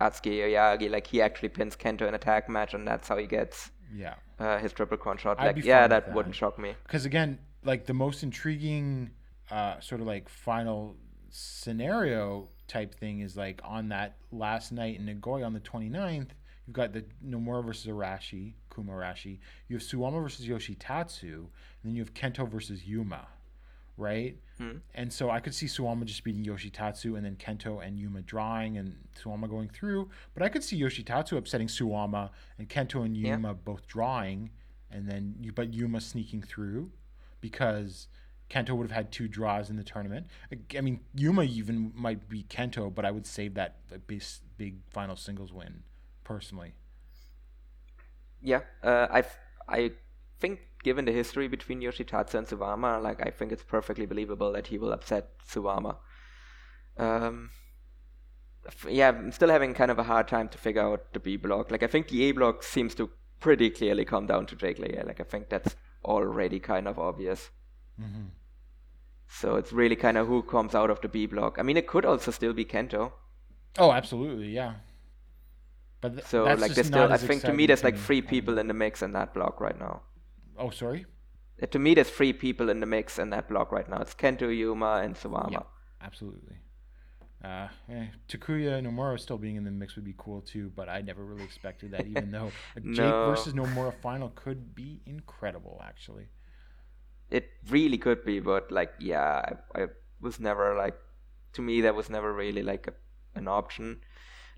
Atsuki Aoyagi, like he actually pins Kento in a tag match, and that's how he gets Yeah, uh, his triple crown shot. I'd Like, yeah, that, that. wouldn't shock me. because again, like the most intriguing uh, sort of like final scenario type thing is like on that last night in Nagoya on the 29th, you've got the Nomura versus Arashi, Kuma Arashi. You have Suwama versus Yoshitatsu, and then you have Kento versus Yuma, right? And so I could see Suwama just beating Yoshitatsu and then Kento and Yuma drawing and Suwama going through. But I could see Yoshitatsu upsetting Suwama and Kento and Yeah. Yuma both drawing and then you but Yuma sneaking through because Kento would have had two draws in the tournament. I- I mean, Yuma even might beat Kento, but I would save that big, big final singles win personally. Yeah, uh, I I think given the history between Yoshitatsu and Suwama, like I think it's perfectly believable that he will upset Suwama. Um, yeah, I'm still having kind of a hard time to figure out the B block. Like I think the A block seems to pretty clearly come down to Jake Lee. Like I think that's already kind of obvious. So it's really kind of who comes out of the B block. I mean, it could also still be Kento. Oh, absolutely, yeah. But th- So that's like there's still, I think to me there's like three people in the mix in that block right now. Oh, sorry. To me, there's three people in the mix in that block right now. It's Kento, Yuma, and Suwama. Yeah, absolutely. Uh, eh, Takuya Nomura still being in the mix would be cool too, but I never really expected that. Even though a Jake No. versus Nomura final could be incredible, actually. It really could be, but like, yeah, I, I was never like, to me, that was never really like a, an option.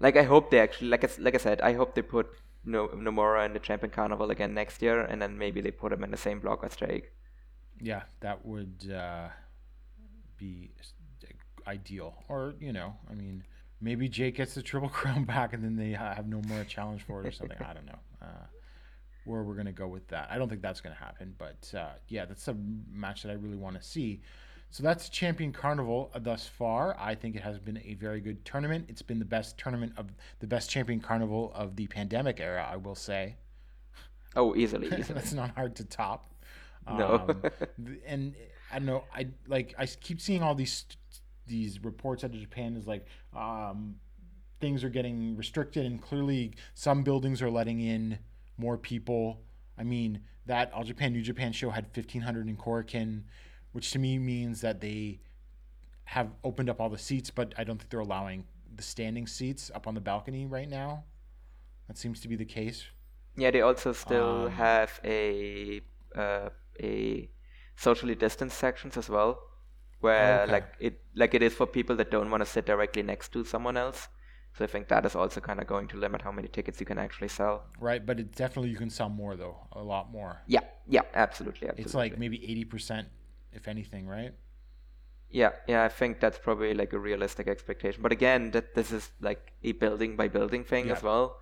Like, I hope they actually, like I, like I said, I hope they put no, Nomura in the Champion Carnival again next year, and then maybe they put him in the same block as Jake. Yeah, that would uh, be ideal. Or you know, I mean, maybe Jake gets the triple crown back, and then they have no more challenge for it or something. I don't know. Uh, where we're gonna go with that. I don't think that's gonna happen, but uh, yeah, that's a match that I really want to see. So that's Champion Carnival thus far. I think it has been a very good tournament. It's been the best tournament of the best Champion Carnival of the pandemic era, I will say. Oh, easily, easily. That's not hard to top. No. Um, and I don't know. I like. I keep seeing all these these reports out of Japan is like um, things are getting restricted, and clearly some buildings are letting in more people. I mean, that All Japan New Japan show had fifteen hundred in Korakuen, which to me means that they have opened up all the seats, but I don't think they're allowing the standing seats up on the balcony right now. That seems to be the case. Yeah, they also still Um, have a uh, a socially distanced sections as well, where Oh, okay. like it like it is for people that don't want to sit directly next to someone else. So I think that is also kind of going to limit how many tickets you can actually sell. Right, but it definitely you can sell more though, a lot more. Yeah, yeah, absolutely, absolutely. It's like maybe eighty percent, if anything, right? Yeah, yeah, I think that's probably like a realistic expectation. But again, that this is like a building by building thing Yeah. as well.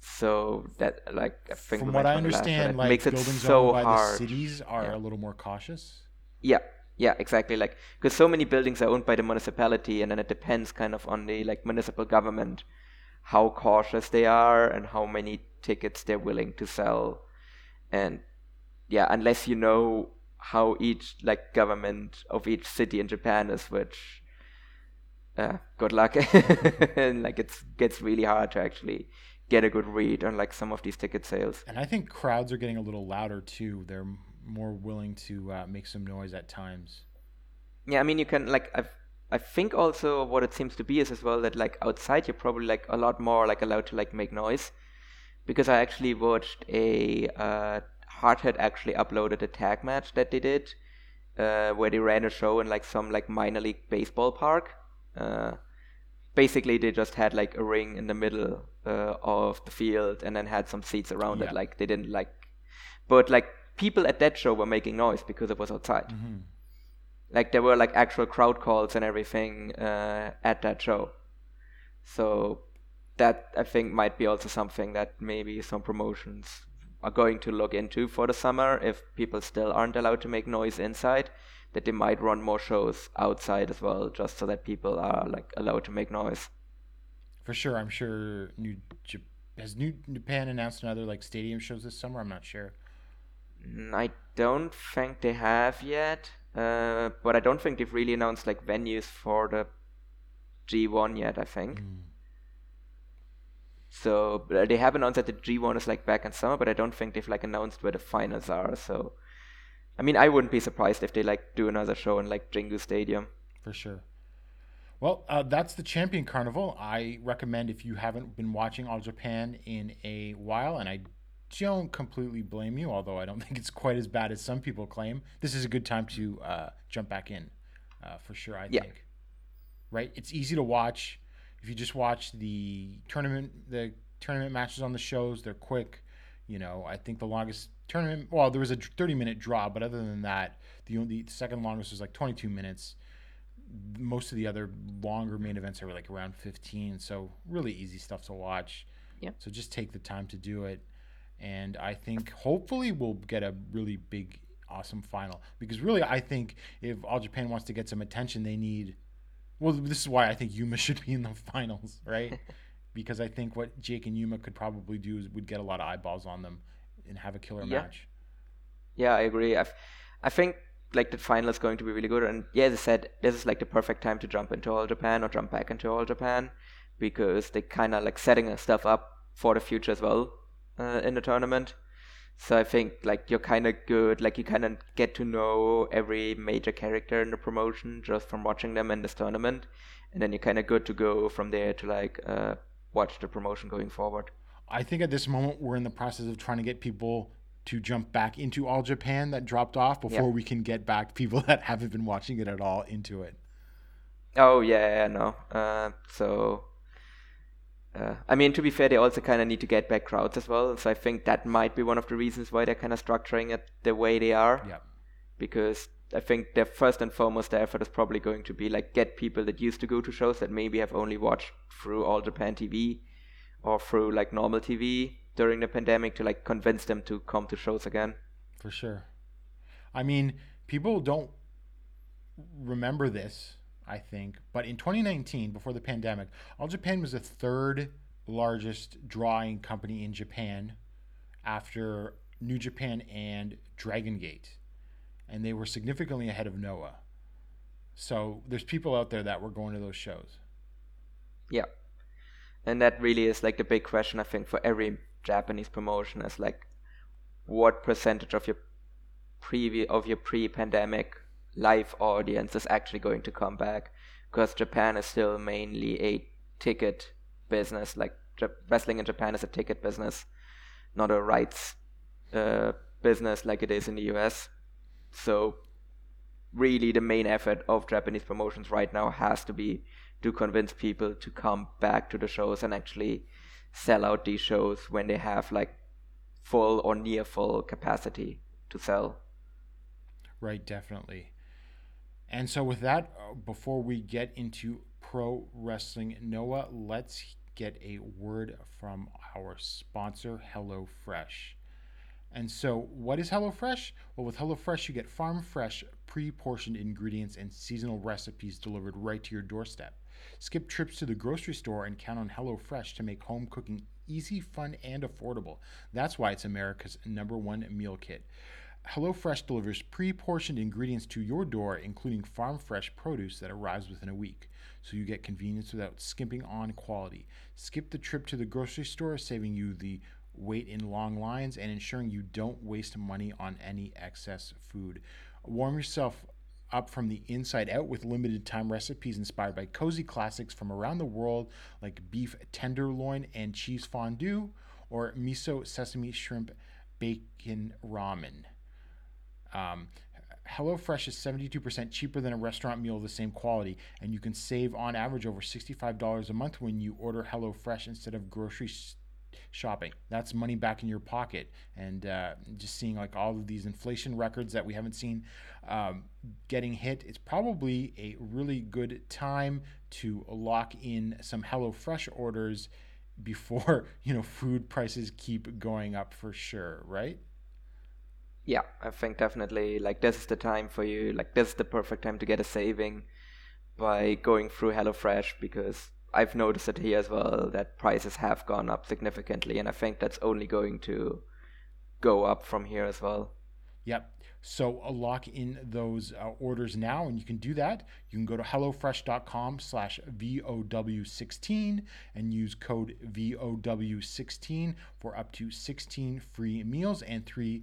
So that like I think From what I understand, it like makes it buildings so owned by hard. the cities are Yeah. a little more cautious. Yeah, yeah, exactly. Like because so many buildings are owned by the municipality, and then it depends kind of on the like municipal government how cautious they are and how many tickets they're willing to sell. And yeah, unless you know how each like government of each city in Japan is, which uh, good luck. and like it's gets really hard to actually get a good read on like some of these ticket sales. And I think crowds are getting a little louder too. They're more willing to uh, make some noise at times. Yeah, I mean, you can like I I think also what it seems to be is as well that like outside you're probably like a lot more like allowed to like make noise, because I actually watched a uh, Hardhead actually uploaded a tag match that they did, uh, where they ran a show in like some like minor league baseball park. Uh, basically, they just had like a ring in the middle uh, of the field and then had some seats around Yeah. it. Like they didn't like, but like people at that show were making noise because it was outside like there were like actual crowd calls and everything uh, at that show so that i think might be also something that maybe some promotions are going to look into for the summer if people still aren't allowed to make noise inside that they might run more shows outside as well just so that people are like allowed to make noise For sure, I'm sure New has New Japan announced another like stadium shows this summer. I'm not sure. Mm, I don't think they have yet, uh, but I don't think they've really announced like venues for the G1 yet. I think. So uh, they have announced that the G1 is like back in summer, but I don't think they've like announced where the finals are. So, I mean, I wouldn't be surprised if they like do another show in like Jingu Stadium. for sure. Well, uh, that's the Champion Carnival. I recommend if you haven't been watching All Japan in a while, and I don't completely blame you, although I don't think it's quite as bad as some people claim. This is a good time to uh, jump back in, uh, for sure. I Yeah. think. Right, it's easy to watch. If you just watch the tournament, the tournament matches on the shows, they're quick. You know, I think the longest tournament. Well, there was a 30 minute draw, but other than that, the only the second longest was like 22 minutes most of the other longer main events are like around 15 so really easy stuff to watch Yep. so just take the time to do it and i think hopefully we'll get a really big awesome final because really i think if all japan wants to get some attention they need well this is why i think yuma should be in the finals right because i think what jake and yuma could probably do is would get a lot of eyeballs on them and have a killer Yeah. match Yeah, I agree. I, I think like the final is going to be really good. And yeah, as I said, this is like the perfect time to jump into All Japan or jump back into All Japan because they kind of like setting stuff up for the future as well uh, in the tournament. So I think like you're kind of good. Like you kind of get to know every major character in the promotion just from watching them in this tournament, and then you're kind of good to go from there to like uh, watch the promotion going forward. I think at this moment we're in the process of trying to get people to jump back into All Japan that dropped off before Yeah. we can get back people that haven't been watching it at all into it. Oh yeah, yeah, no. Uh, so, uh, I mean, to be fair, they also kind of need to get back crowds as well. So I think that might be one of the reasons why they're kind of structuring it the way they are. Yeah. Because I think their first and foremost their effort is probably going to be like get people that used to go to shows that maybe have only watched through All Japan TV or through like normal TV during the pandemic to like convince them to come to shows again. For sure. I mean, people don't remember this, I think, but in 2019, before the pandemic, All Japan was the third largest drawing company in Japan. after New Japan and Dragon Gate, and they were significantly ahead of Noah. So there's people out there that were going to those shows. Yeah. And that really is like the big question I think for every Japanese promotion is like what percentage of your previ- of your pre-pandemic live audience is actually going to come back because Japan is still mainly a ticket business like wrestling in Japan is a ticket business not a rights uh, business like it is in the US so really the main effort of Japanese promotions right now has to be to convince people to come back to the shows and actually sell out these shows when they have like full or near full capacity to sell. Right, definitely. And so, with that, uh, before we get into pro wrestling, Noah, let's get a word from our sponsor, HelloFresh. And so, what is HelloFresh? Well, with HelloFresh, you get farm fresh, pre portioned ingredients and seasonal recipes delivered right to your doorstep. Skip trips to the grocery store and count on HelloFresh to make home cooking easy, fun, and affordable. That's why it's America's number one meal kit. HelloFresh delivers pre portioned ingredients to your door, including farm fresh produce that arrives within a week. So you get convenience without skimping on quality. Skip the trip to the grocery store, saving you the wait in long lines and ensuring you don't waste money on any excess food. Warm yourself up from the inside out with limited time recipes inspired by cozy classics from around the world like beef tenderloin and cheese fondue or miso sesame shrimp bacon ramen. Um, HelloFresh is 72% cheaper than a restaurant meal of the same quality, and you can save on average over $65 a month when you order HelloFresh instead of grocery shopping. That's money back in your pocket. And uh, just seeing like all of these inflation records that we haven't seen um, getting hit, it's probably a really good time to lock in some HelloFresh orders before you know food prices keep going up for sure, right? Yeah, I think definitely like this is the time for you. Like this is the perfect time to get a saving by going through HelloFresh because I've noticed it here as well that prices have gone up significantly, and I think that's only going to go up from here as well. Yep. So uh, lock in those uh, orders now, and you can do that. You can go to hellofresh.com slash VOW16 and use code VOW16 for up to 16 free meals and three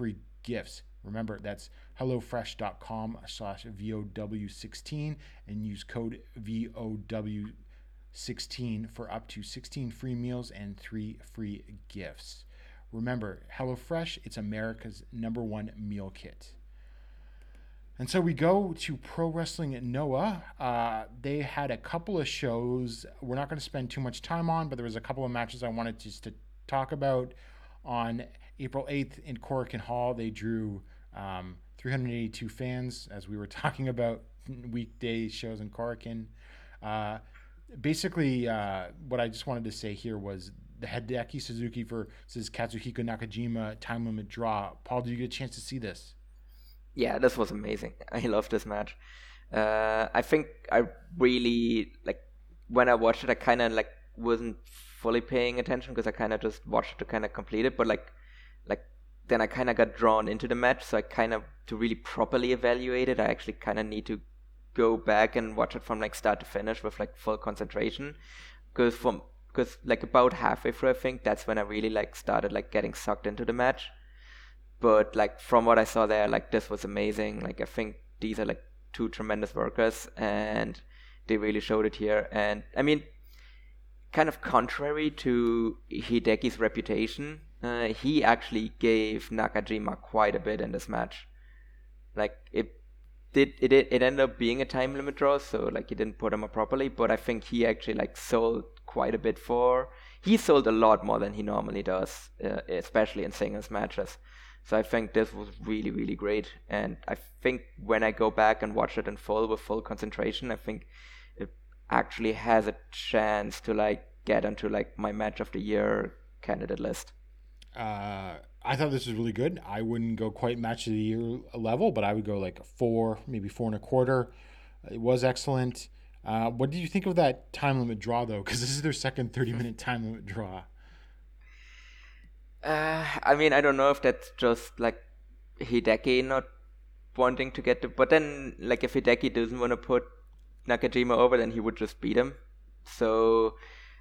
free gifts. Remember, that's hellofresh.com slash VOW16 and use code VOW16 for up to 16 free meals and three free gifts. Remember, HelloFresh, it's America's number one meal kit. And so we go to Pro Wrestling Noah. Uh, they had a couple of shows we're not going to spend too much time on, but there was a couple of matches I wanted just to talk about. On April 8th in Korakuen Hall, they drew um, 382 fans, as we were talking about weekday shows in Korakuen. Uh, basically, uh, what I just wanted to say here was the Hideki Suzuki versus Katsuhiko Nakajima time limit draw. Paul, did you get a chance to see this? yeah, this was amazing. I love this match. Uh, I think I really like when I watched it. I kind of like wasn't fully paying attention because I kind of just watched it to kind of complete it. But like, like then I kind of got drawn into the match. So I kind of to really properly evaluate it, I actually kind of need to go back and watch it from like start to finish with like full concentration. Because from because like about halfway through, I think that's when I really like started like getting sucked into the match but like from what I saw there, like this was amazing. Like I think these are like two tremendous workers, and they really showed it here. And I mean, kind of contrary to Hideki's reputation, uh, he actually gave Nakajima quite a bit in this match. Like it did, it it ended up being a time limit draw, so like he didn't put him up properly. But I think he actually like sold quite a bit for. He sold a lot more than he normally does, uh, especially in singles matches. So I think this was really, really great. And I think when I go back and watch it in full with full concentration, I think it actually has a chance to like get onto like my match of the year candidate list. Uh, I thought this was really good. I wouldn't go quite match of the year level, but I would go like four, maybe four and a quarter. It was excellent. Uh, what did you think of that time limit draw though? Because this is their second 30 minute time limit draw. Uh, I mean, I don't know if that's just like Hideki not wanting to get the. But then, like, if Hideki doesn't want to put Nakajima over, then he would just beat him. So,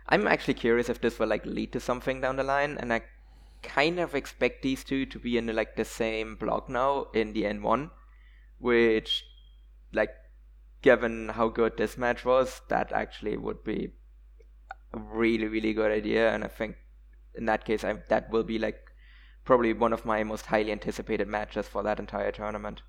I'm actually curious if this will like lead to something down the line, and I kind of expect these two to be in like the same block now in the N1, which, like, given how good this match was, that actually would be a really really good idea, and I think in that case, I, that will be like probably one of my most highly anticipated matches for that entire tournament.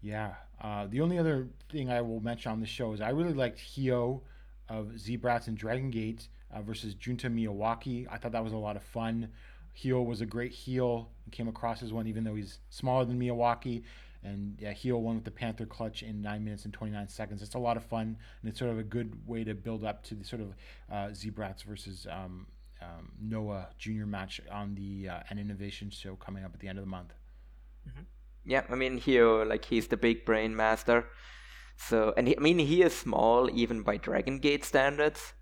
Yeah. Uh, the only other thing I will mention on the show is I really liked HYO of Z-Brats and Dragon Gate uh, versus Junta Miyawaki. I thought that was a lot of fun. HYO was a great heel and came across as one, even though he's smaller than Miyawaki. And yeah, HYO won with the Panther clutch in 9 minutes and 29 seconds. It's a lot of fun, and it's sort of a good way to build up to the sort of uh, Z-Brats versus um, um, Noah Junior match on the uh, An Innovation show coming up at the end of the month. Yeah, I mean HYO, like he's the big brain master. So, and he, I mean he is small even by Dragon Gate standards.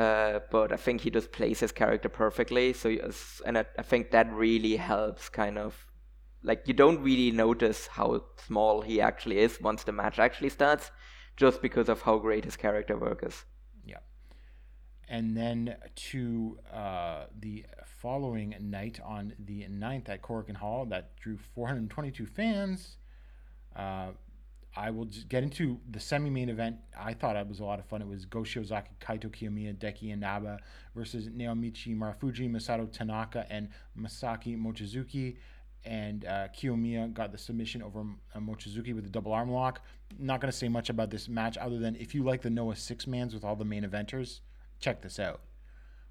Uh, but I think he just plays his character perfectly. So, and I, I think that really helps. Kind of like you don't really notice how small he actually is once the match actually starts, just because of how great his character work is. Yeah. And then to uh, the following night on the 9th at Korakuen Hall that drew 422 fans. Uh, I will get into the semi-main event. I thought it was a lot of fun. It was Go Shiozaki, Kaito Kiyomiya, Daiki Inaba versus Naomichi Marufuji, Masato Tanaka, and Masaki Mochizuki. And uh, Kiyomiya got the submission over uh, Mochizuki with a double arm lock. Not going to say much about this match other than if you like the Noah six mans with all the main eventers, check this out.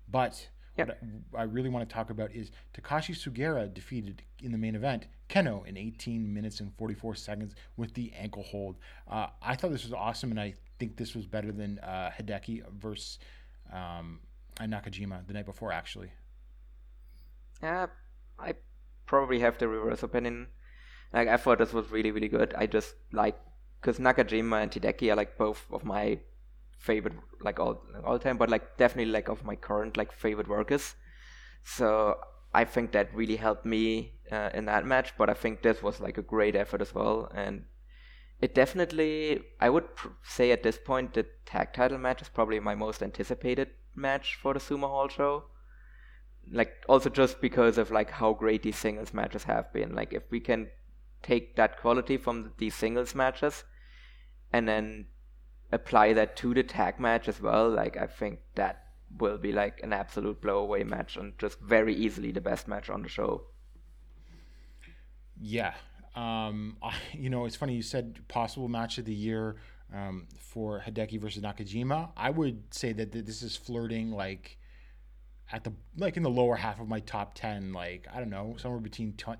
But what I I really want to talk about is Takashi Sugiura defeated in the main event Kenoh in 18 minutes and 44 seconds with the ankle hold. Uh, I thought this was awesome, and I think this was better than uh, Hideki versus um, Nakajima the night before, actually. Yeah, I probably have the reverse opinion. Like I thought this was really really good. I just like because Nakajima and Hideki are like both of my favorite like all all time, but like definitely like of my current like favorite workers. So I think that really helped me uh, in that match. But I think this was like a great effort as well, and it definitely I would pr- say at this point the tag title match is probably my most anticipated match for the Sumo Hall show like also just because of like how great these singles matches have been like if we can take that quality from these singles matches and then apply that to the tag match as well like i think that will be like an absolute blowaway match and just very easily the best match on the show Yeah. Um, I, you know, it's funny you said possible match of the year um, for Hideki versus Nakajima. I would say that th- this is flirting like at the like in the lower half of my top 10 like I don't know, somewhere between t-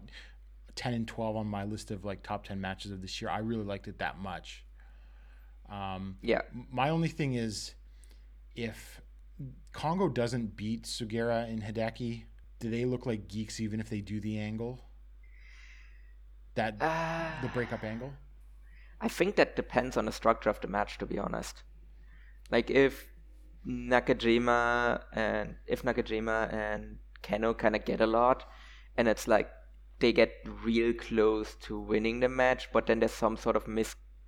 10 and 12 on my list of like top 10 matches of this year. I really liked it that much. Um, yeah my only thing is if Kongoh doesn't beat Sugiura and Hideki, do they look like geeks even if they do the angle? That uh, the breakup angle? I think that depends on the structure of the match, to be honest. Like if Nakajima and if Nakajima and Kenoh kind of get a lot, and it's like they get real close to winning the match, but then there's some sort of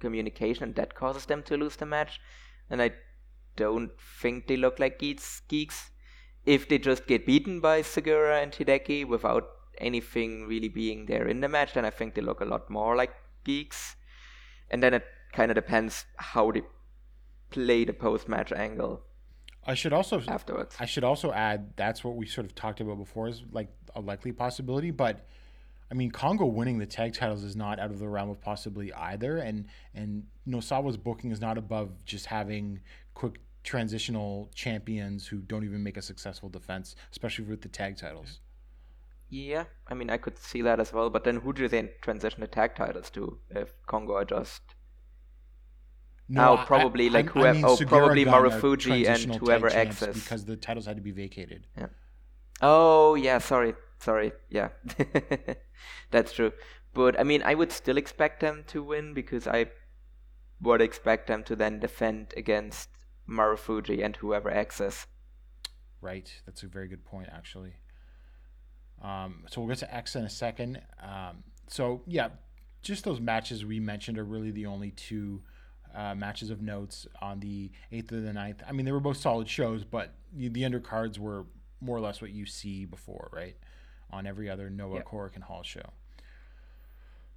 miscommunication and that causes them to lose the match, and I don't think they look like geeks. Geeks. If they just get beaten by Sugiura and Hideki without anything really being there in the match, then I think they look a lot more like geeks and then it kind of depends how they play the post-match angle I should also afterwards. I should also add that's what we sort of talked about before is like a likely possibility, but I mean Kongoh winning the tag titles is not out of the realm of possibility either, and and Nosawa's booking is not above just having quick transitional champions who don't even make a successful defense, especially with the tag titles. Yeah, I mean I could see that as well, but then who do they transition the tag titles to if Kongoh are just No, Oh, I- probably, I- like, I whoever- mean oh, probably Marufuji and whoever is. because the titles had to be vacated. Yeah. Oh yeah, sorry, sorry, yeah, that's true. But I mean, I would still expect them to win because I would expect them to then defend against Marufuji and whoever X is. Right. That's a very good point, actually. Um, so we'll get to X in a second. Um, so yeah, just those matches we mentioned are really the only two uh, matches of notes on the eighth or the 9th. I mean, they were both solid shows, but the undercards were more or less what you see before, right? On every other Noah Yeah. Korakuen Hall show.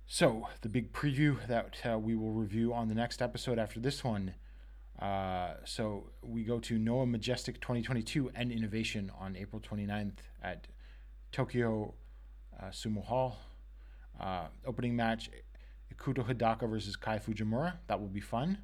So the big preview that uh, we will review on the next episode after this one. Uh, so we go to Noah Majestic 2022 and Innovation on April 29th at Tokyo uh, Sumo Hall. Uh, opening match, Ikuto Hidaka versus Kai Fujimura. That will be fun.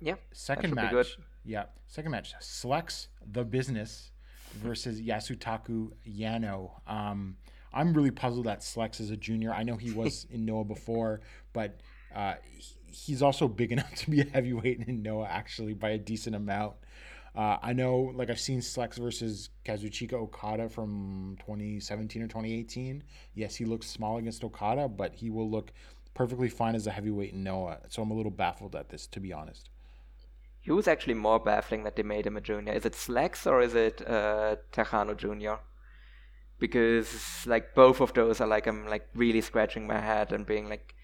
Yeah. Second match, yeah. Second match, Slex the Business versus Yasutaku Yano. Um, I'm really puzzled that Slex is a junior. I know he was in Noah before, but uh, he's also big enough to be a heavyweight in Noah actually by a decent amount. Uh, I know, like I've seen Slex versus Kazuchika Okada from 2017 or 2018. Yes, he looks small against Okada, but he will look perfectly fine as a heavyweight in Noah. So I'm a little baffled at this, to be honest. Who's actually more baffling that they made him a junior? Is it Slex or is it uh, Tejano Jr.? Because like both of those are like I'm like really scratching my head and being like,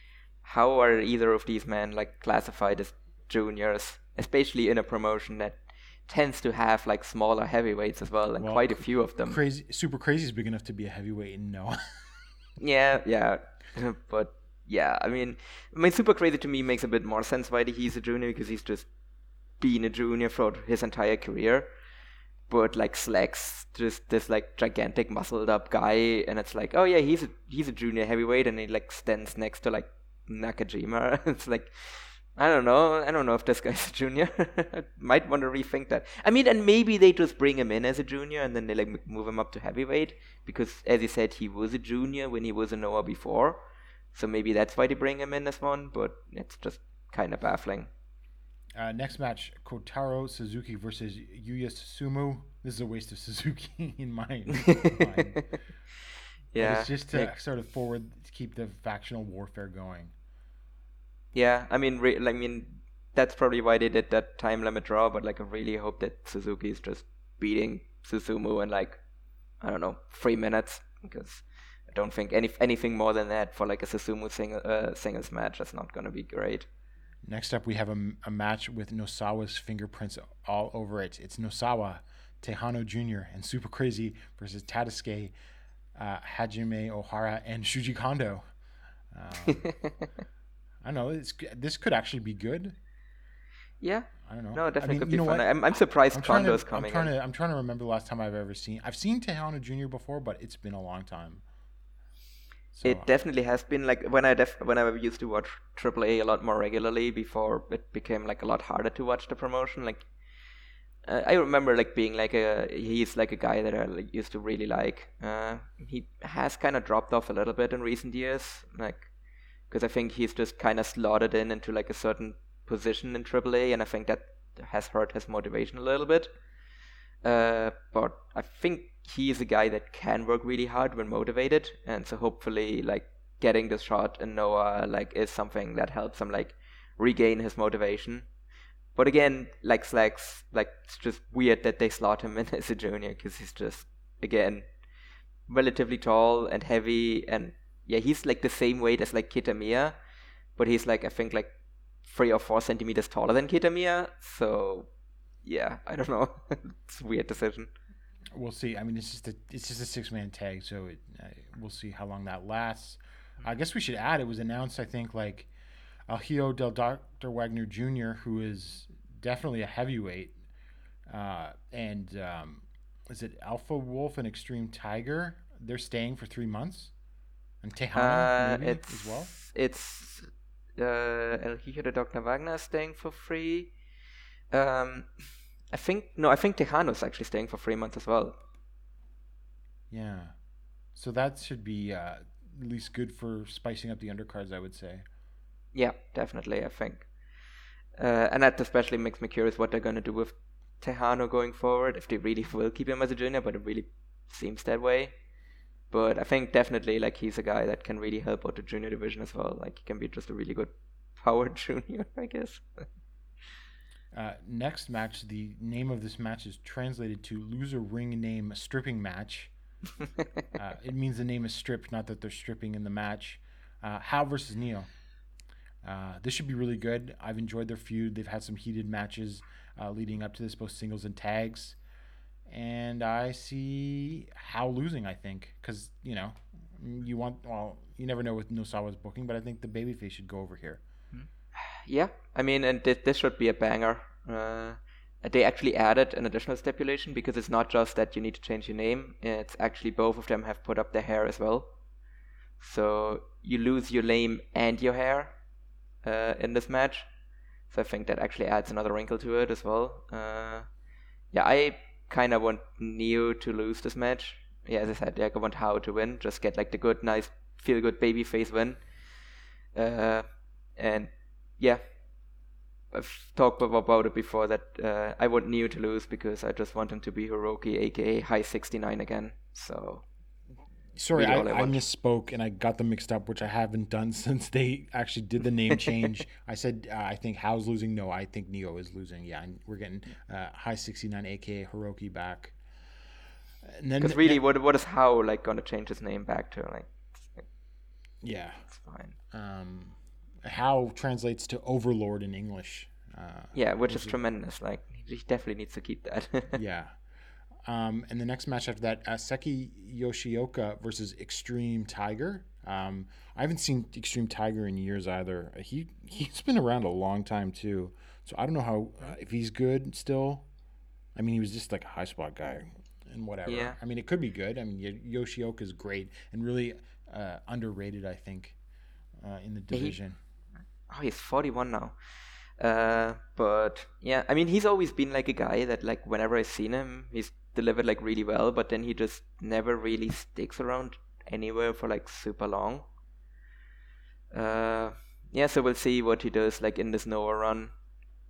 how are either of these men like classified as juniors, especially in a promotion that tends to have like smaller heavyweights as well, and Well, quite a few of them. Crazy, super crazy is big enough to be a heavyweight in Noah. Yeah, yeah, but yeah, I mean, I mean, super crazy to me makes a bit more sense why he's a junior because he's just been a junior for his entire career. But like Slex, just this like gigantic muscled up guy, and it's like, oh yeah, he's a he's a junior heavyweight, and he like stands next to like Nakajima. it's like, I don't know, I don't know if this guy's a junior. Might want to rethink that. I mean, and maybe they just bring him in as a junior, and then they like move him up to heavyweight because, as you said, he was a junior when he was a Noah before. So maybe that's why they bring him in as one, but it's just kind of baffling. Uh, next match, Kotaro Suzuki versus Yuya Susumu. This is a waste of Suzuki in my mind. But yeah, It's just to sort of forward, keep the factional warfare going. Yeah, I mean, re- I mean, that's probably why they did that time limit draw. But like, I really hope that Suzuki is just beating Susumu in like, I don't know, three minutes because I don't think any anything more than that for like a Susumu single uh, singles match is not gonna be great. Next up, we have a, a match with Nosawa's fingerprints all over it. It's Nosawa, Tejano Jr., and Super Crazy versus Tadasuke, uh, Hajime Ohara, and Shuji Kondo. Um, I don't know. It's, this could actually be good. Yeah, I don't know. no, it definitely I mean, could you be know fun. what? I'm, I'm surprised I'm Kondo's to, I'm, coming trying in. to, I'm trying to remember the last time I've ever seen. I've seen Tejano Jr. before, but it's been a long time. So, It definitely has been like when I def- when I used to watch AAA a lot more regularly before it became like a lot harder to watch the promotion. Like uh, I remember like being like a he's like a guy that I like, used to really like. Uh, he has kind of dropped off a little bit in recent years, like because I think he's just kind of slotted in into like a certain position in AAA, and I think that has hurt his motivation a little bit. Uh, but I think he's a guy that can work really hard when motivated, and so hopefully, like getting this shot in Noah, like is something that helps him like regain his motivation. But again, like Slex, like it's just weird that they slot him in as a junior because he's just again relatively tall and heavy, and yeah, he's like the same weight as like Kitamiya, but he's like I think like three or four centimeters taller than Kitamiya, so yeah, I don't know. it's a weird decision. We'll see. I mean, it's just a it's just a six man tag, so it, uh, we'll see how long that lasts. I guess we should add. It was announced, I think, like El Hijo de Dr. Wagner Jr., who is definitely a heavyweight, uh, and um, is it Alpha Wolf and Extreme Tiger? They're staying for three months, and Tejano Uh, maybe it's as well. it's uh, El Hijo de Dr. Wagner staying for free. Um, I think no, I think Tejano's actually staying for three months as well. Yeah, so that should be uh, at least good for spicing up the undercards. I would say. Yeah, definitely. I think, uh, and that especially makes me curious what they're gonna do with Tejano going forward. If they really will keep him as a junior, but it really seems that way. But I think definitely like he's a guy that can really help out the junior division as well. Like he can be just a really good power junior, I guess. Uh, next match, the name of this match is translated to loser ring name stripping match. uh, it means the name is stripped, not that they're stripping in the match. Uh, HAO versus NIO. Uh, this should be really good. I've enjoyed their feud. They've had some heated matches uh, leading up to this, both singles and tags. And I see HAO losing. I think because you know you want well you never know with Nosawa's booking, but I think the babyface should go over here. Yeah, I mean, and this, this should be a banger. Uh, they actually added an additional stipulation because it's not just that you need to change your name, it's actually both of them have put up their hair as well. So you lose your name and your hair uh, in this match. So I think that actually adds another wrinkle to it as well. Uh, yeah, I kind of want NIO to lose this match. Yeah, as I said, yeah, I want HAO to win. Just get like the good, nice, feel good babyface win. Uh, and yeah, I've talked about it before that uh, I want NIO to lose because I just want him to be Hiroki, aka Hi69 again. So Sorry, I, I I misspoke and I got them mixed up, which I haven't done since they actually did the name change. I said uh, I think HAO's losing. No, I think NIO is losing. Yeah, and we're getting uh, Hi69, aka Hiroki, back. Because really, what what is HAO like gonna change his name back to? Like, yeah, it's fine. um, HAO translates to Overlord in English. Uh, Yeah, which is tremendous. Like he definitely needs to keep that. yeah. Um, and the next match after that, uh, Seiki Yoshioka versus Extreme Tiger. Um, I haven't seen Extreme Tiger in years either. He he's been around a long time too, so I don't know how uh, if he's good still. I mean, he was just like a high spot guy and whatever. Yeah. I mean, it could be good. I mean, Yo- Yoshioka is great and really uh, underrated. I think uh, in the he- division. Oh, he's 41 now. Uh, but yeah, I mean, he's always been like a guy that like whenever I've seen him, he's delivered like really well, but then he just never really sticks around anywhere for like super long. Uh, yeah, so we'll see what he does like in this Noah run.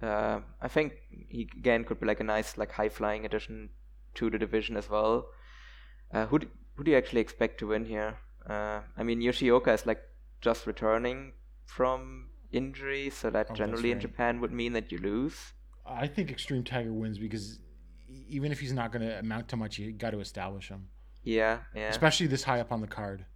Uh, I think he again could be like a nice like high flying addition to the division as well. Uh, who do, who do you actually expect to win here? Uh, I mean, Yoshioka is like just returning from injury, so that Oh, generally in. Japan would mean that you lose. I think Extreme Tiger wins because even if he's not going to amount to much, you got to establish him. Yeah, yeah, especially this high up on the card.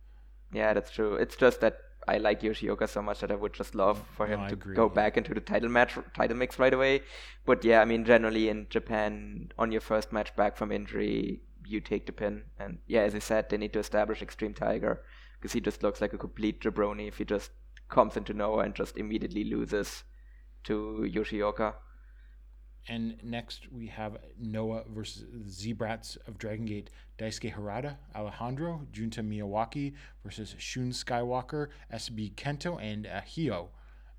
yeah. That's true. It's just that I like Yoshioka so much that I would just love for him No, to agree. go back into the title match, title mix right away. But yeah, I mean, generally in Japan, on your first match back from injury, you take the pin. And yeah, as I said, they need to establish Extreme Tiger because he just looks like a complete jabroni if he just comes into Noah and just immediately loses to Yoshioka. And next we have Noah versus the Z-Brats of Dragon Gate, Daisuke Harada, Alejandro, Junta Miyawaki versus Shun Skywalker, SB Kento, and uh, HYO.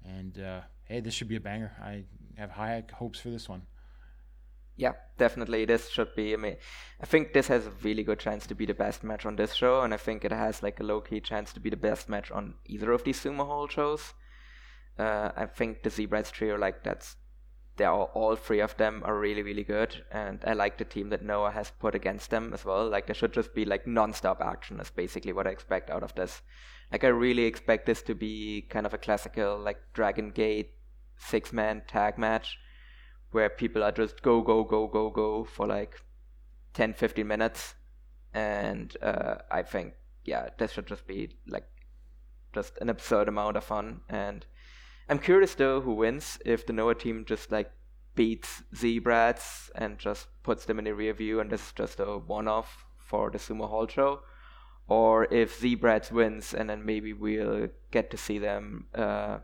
And uh, hey, this should be a banger. I have high hopes for this one. Yeah, definitely. This should be. I mean, I think this has a really good chance to be the best match on this show, and I think it has like a low key chance to be the best match on either of these Sumo Hall shows. Uh, I think the Z-Brats trio, like that's, they are all three of them are really really good, and I like the team that Noah has put against them as well. Like there should just be like non-stop action. Is basically what I expect out of this. Like I really expect this to be kind of a classical like Dragon Gate six man tag match where people are just go go go go go for like 10 15 minutes. And uh, i think yeah this should just be like just an absurd amount of fun. And i'm curious though who wins if the noah team just like beats Z-Brats and just puts them in the rear view and this is just a one-off for the sumo hall show or if Z-Brats wins and then maybe we'll get to see them uh,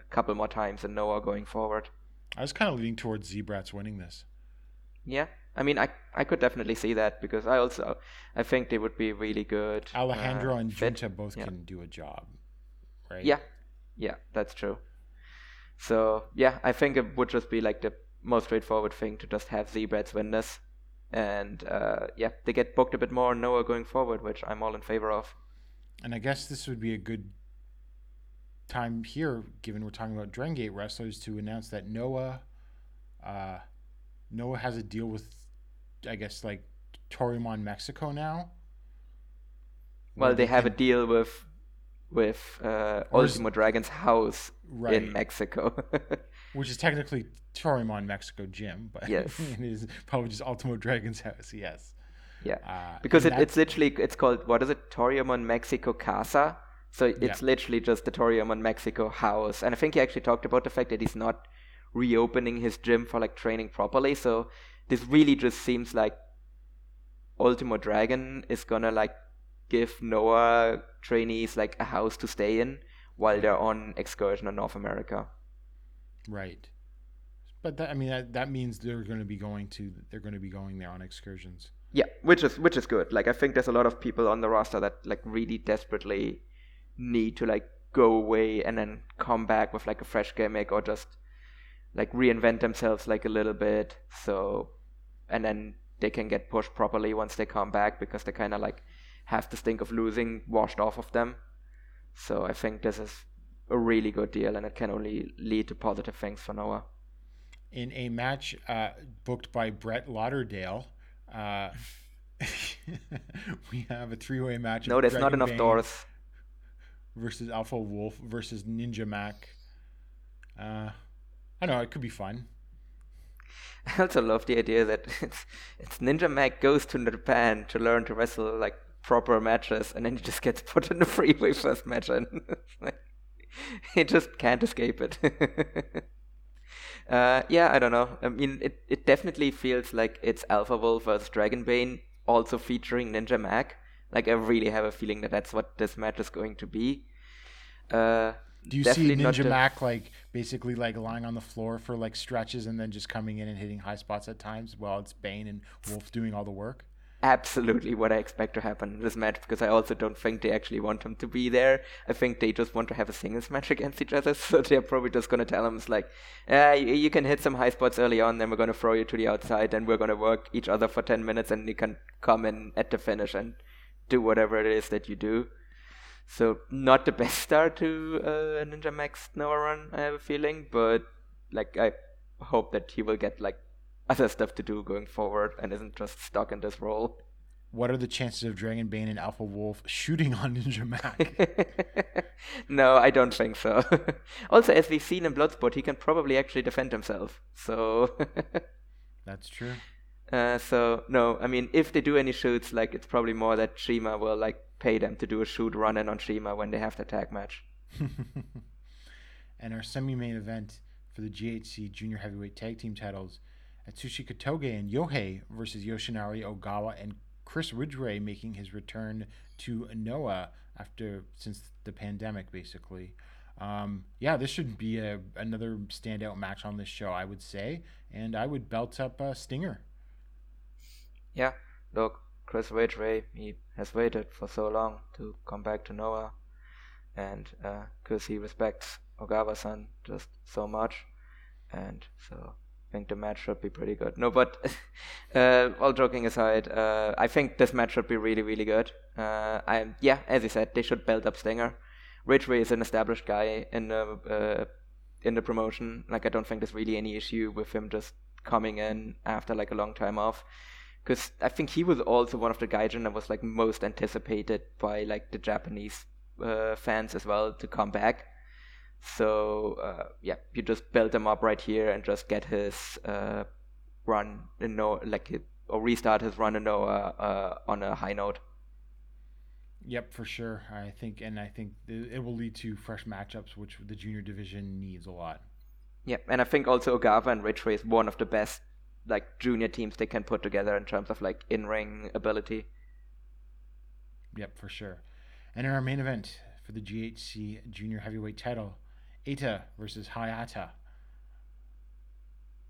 a couple more times in noah going forward I was kind of leaning towards Z-Brats winning this. Yeah, I mean, I I could definitely see that because I also I think they would be really good. Alejandro uh, and fit. Junta both yeah. can do a job, right? Yeah, yeah, that's true. So yeah, I think it would just be like the most straightforward thing to just have Z-Brats win this, and uh, yeah, they get booked a bit more Noah going forward, which I'm all in favor of. And I guess this would be a good time here, given we're talking about Dragon Gate wrestlers, to announce that Noah, uh, Noah has a deal with, I guess, like Toryumon Mexico now. Well, they have a deal with with uh, Ultimo Dragon's house Right. in Mexico. which is technically Toryumon Mexico Gym, but Yes. it is probably just Ultimo Dragon's house. Yes. Yeah, Uh, because it, it's literally it's called what is it? Toryumon Mexico Casa. So it's Yeah. literally just the Toryumon Mexico house. And I think he actually talked about the fact that he's not reopening his gym for like training properly. So this really just seems like Ultimo Dragon is gonna like give Noah trainees like a house to stay in while they're on excursion in North America. Right. But that, I mean that, that means they're going to be going to they're going to be going there on excursions. Yeah, which is which is good. Like I think there's a lot of people on the roster that like really desperately need to like go away and then come back with like a fresh gimmick or just like reinvent themselves like a little bit. So and then they can get pushed properly once they come back because they kind of like have the stink of losing washed off of them. So I think this is a really good deal and it can only lead to positive things for Noah. In a match uh, booked by Brett Lauderdale, uh, we have a three-way match. No, there's not enough Bane doors. Versus Alpha Wolf versus Ninja Mack. Uh, I know it could be fun. I also love the idea that it's, it's Ninja Mack goes to Japan to learn to wrestle like proper matches, and then he just gets put in the freeway first match, and like, he just can't escape it. uh, yeah, I don't know. I mean, it, it definitely feels like it's Alpha Wolf versus Dragon Bane, also featuring Ninja Mack. Like I really have a feeling that that's what this match is going to be. Uh, Do you see Ninja the- Mac like basically like lying on the floor for like stretches and then just coming in and hitting high spots at times while it's Bane and Wolf doing all the work? absolutely what I expect to happen in this match because I also don't think they actually want him to be there. I think they just want to have a singles match against each other, so they're probably just gonna tell him it's like, uh, you, you can hit some high spots early on, then we're gonna throw you to the outside, and we're gonna work each other for ten minutes, and you can come in at the finish and do whatever it is that you do. So not the best start to uh, a Ninja Mack's Noah run, I have a feeling, but like I hope that he will get like other stuff to do going forward and isn't just stuck in this role. What are the chances of Dragon Bane and Alpha Wolf shooting on Ninja Mack? no, I don't think so. also, as we've seen in Bloodsport, he can probably actually defend himself. So, That's true. Uh, so no, I mean, if they do any shoots, like it's probably more that Shima will like pay them to do a shoot run in on Shima when they have the tag match. and our semi-main event for the GHC Junior Heavyweight Tag Team titles, Atsushi Kotoge and Yohei versus Yoshinari Ogawa and Chris Ridgeway making his return to Noah after since the pandemic, basically. Um, yeah, this should be a, another standout match on this show, I would say, and I would belt up uh, Stinger. Yeah, look, Chris Ridgeway, he has waited for so long to come back to Noah, and because he respects Ogawa-san just so much, and so I think the match should be pretty good. No, but uh, all joking aside, uh, I think this match should be really, really good. Uh, I yeah, as you said, they should build up Stinger. Ridgeway is an established guy in the uh, in the promotion. Like I don't think there's really any issue with him just coming in after like a long time off. Because I think he was also one of the gaijin that was like most anticipated by like the Japanese uh, fans as well to come back. So uh, yeah, you just build him up right here and just get his uh, run in no like it, or restart his run in Noah uh, on a high note. Yep, for sure. I think, and I think it it will lead to fresh matchups, which the junior division needs a lot. Yeah, and I think also Ogawa and Ridgeway is one of the best like junior teams they can put together in terms of like in ring ability. Yep, for sure. And in our main event for the GHC Junior Heavyweight title, Eita versus Hayata.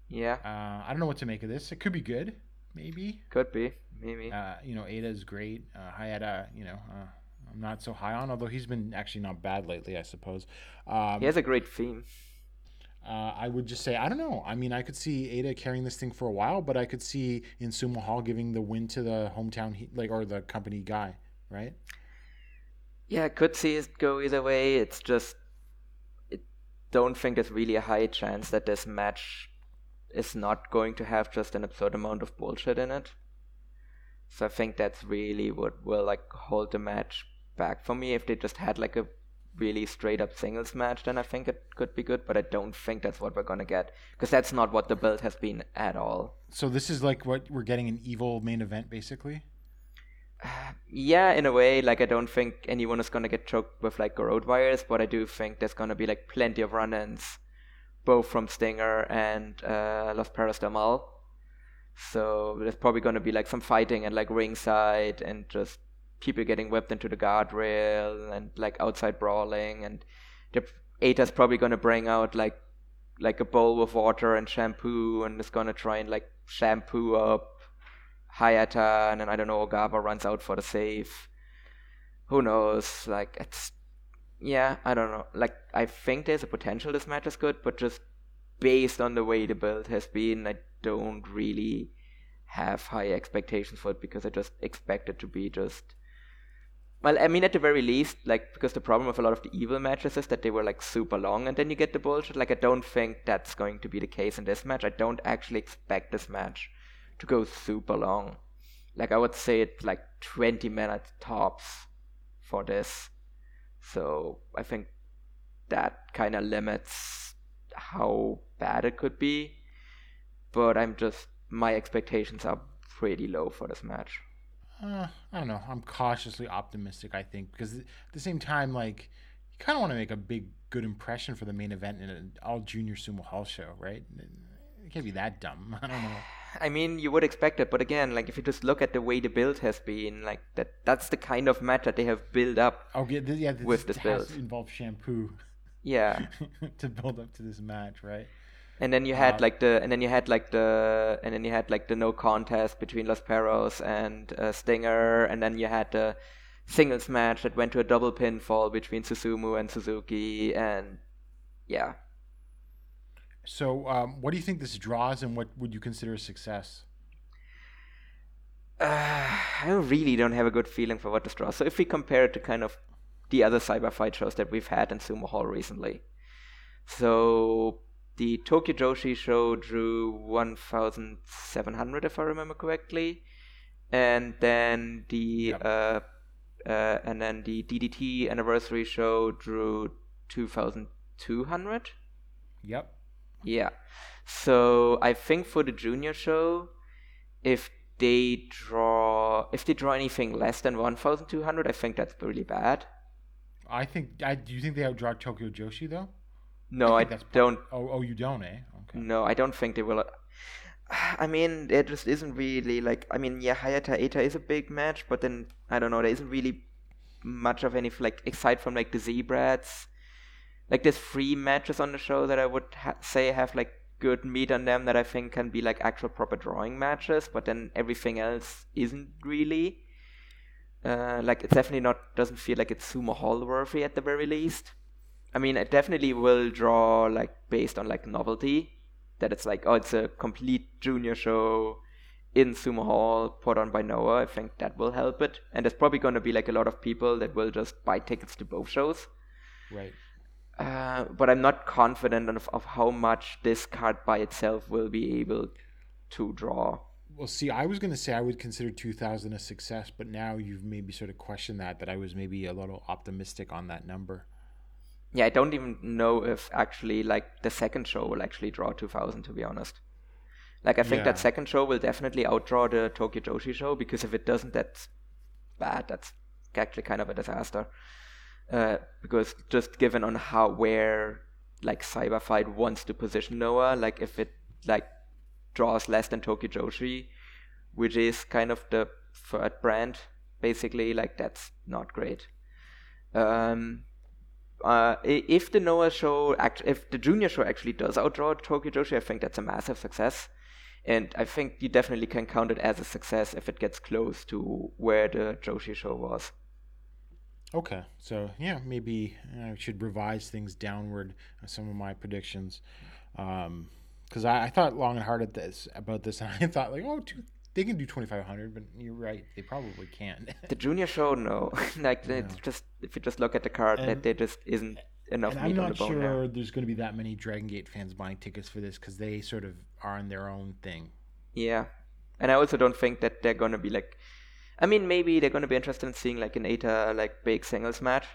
Yeah, Uh, I don't know what to make of this. It could be good, maybe. could be maybe. Uh, you know, Eita is great. Uh, Hayata, you know, uh, I'm not so high on, although he's been actually not bad lately, I suppose. Um, he has a great theme. Uh, I would just say, I don't know. I mean, I could see Eita carrying this thing for a while, but I could see in Sumo Hall giving the win to the hometown, like, or the company guy, right? Yeah, could see it go either way. It's just, I don't think there's really a high chance that this match is not going to have just an absurd amount of bullshit in it. So I think that's really what will like hold the match back for me. If they just had like a really straight up singles match, then I think it could be good. But I don't think that's what we're gonna get because that's not what the build has been at all. So this is like what we're getting an evil main event, basically. yeah, in a way, like I don't think anyone is gonna get choked with like road wires, but I do think there's gonna be like plenty of run-ins, both from Stinger and uh, Los Perros del Mal. So there's probably gonna be like some fighting at like ringside and just people getting whipped into the guardrail and like outside brawling and the Eita's probably gonna bring out like like a bowl with water and shampoo and is gonna try and like shampoo up Hayata and then I don't know Ogawa runs out for the save. Who knows? Like it's yeah, I don't know. Like I think there's a potential this match is good, but just based on the way the build has been, I don't really have high expectations for it because I just expect it to be just well, I mean, at the very least, like, because the problem with a lot of the evil matches is that they were, like, super long and then you get the bullshit. Like, I don't think that's going to be the case in this match. I don't actually expect this match to go super long. Like, I would say it's, like, 20 minutes tops for this. So, I think that kind of limits how bad it could be. But I'm just, my expectations are pretty low for this match. Uh, I don't know. I'm cautiously optimistic. I think because at the same time, like you kind of want to make a big, good impression for the main event in an all junior sumo hall show, right? It can't be that dumb. I don't know. I mean, you would expect it, but again, like if you just look at the way the build has been, like that that's the kind of match that they have built up. Okay, th- yeah, this, With this build. to involve shampoo Yeah. to build up to this match, right? And then you had Wow. like the and then you had like the and then you had like the no contest between Los Perros and uh, Stinger, and then you had the singles match that went to a double pinfall between Susumu and Suzuki, and yeah, So, um, what do you think this draws, and what would you consider a success? uh, I really don't have a good feeling for what this draws. So if we compare it to kind of the other cyber fight shows that we've had in Sumo Hall recently, so the Tokyo Joshi show drew 1,700 if I remember correctly, and then the Yep. uh, uh, and then the DDT anniversary show drew 2,200. Yep. Yeah. So I think for the junior show, if they draw if they draw anything less than 1,200, I think that's really bad. I think. I do you think they outdraw Tokyo Joshi though? No, I, that's don't. Oh, oh, you don't, eh? Okay. No, I don't think they will. I mean, there just isn't really like. I mean, yeah, Hayata Eita is a big match, but then I don't know. There isn't really much of any like aside from like the Z-Brats. Like there's three matches on the show that I would ha- say have like good meat on them that I think can be like actual proper drawing matches, but then everything else isn't really. Uh, like it's definitely not doesn't feel like it's sumo hall worthy at the very least. I mean, it definitely will draw like based on like novelty. That it's like, oh, it's a complete junior show in Sumo Hall put on by Noah. I think that will help it. And there's probably going to be like a lot of people that will just buy tickets to both shows. Right. Uh, but I'm not confident of, of how much this card by itself will be able to draw. Well, see, I was going to say I would consider 2000 a success, but now you've maybe sort of questioned that, that I was maybe a little optimistic on that number. Yeah, I don't even know if actually like the second show will actually draw 2000 to be honest. Like I think that second show will definitely outdraw the Tokyo Joshi show because if it doesn't, that's bad. That's actually kind of a disaster. Uh, because just given on how where like Cyberfight wants to position Noah, like if it like draws less than Tokyo Joshi, which is kind of the third brand, basically, like that's not great. Um, uh, if the Noah show, act- if the junior show actually does outdraw Tokyo Joshi, I think that's a massive success. And I think you definitely can count it as a success if it gets close to where the Joshi show was. Okay, so yeah, maybe uh, I should revise things downward uh, some of my predictions, um, because I, I thought long and hard at this about this, and I thought like, oh, two, they can do twenty five hundred, but you're right, they probably can't. The junior show, no. like it's just if you just look at the card, that there just isn't enough and meat I'm on the not bone sure there. there's going to be that many Dragon Gate fans buying tickets for this because they sort of are on their own thing. Yeah, and I also don't think that they're gonna be like. I mean, maybe they're gonna be interested in seeing like an Eita like big singles match,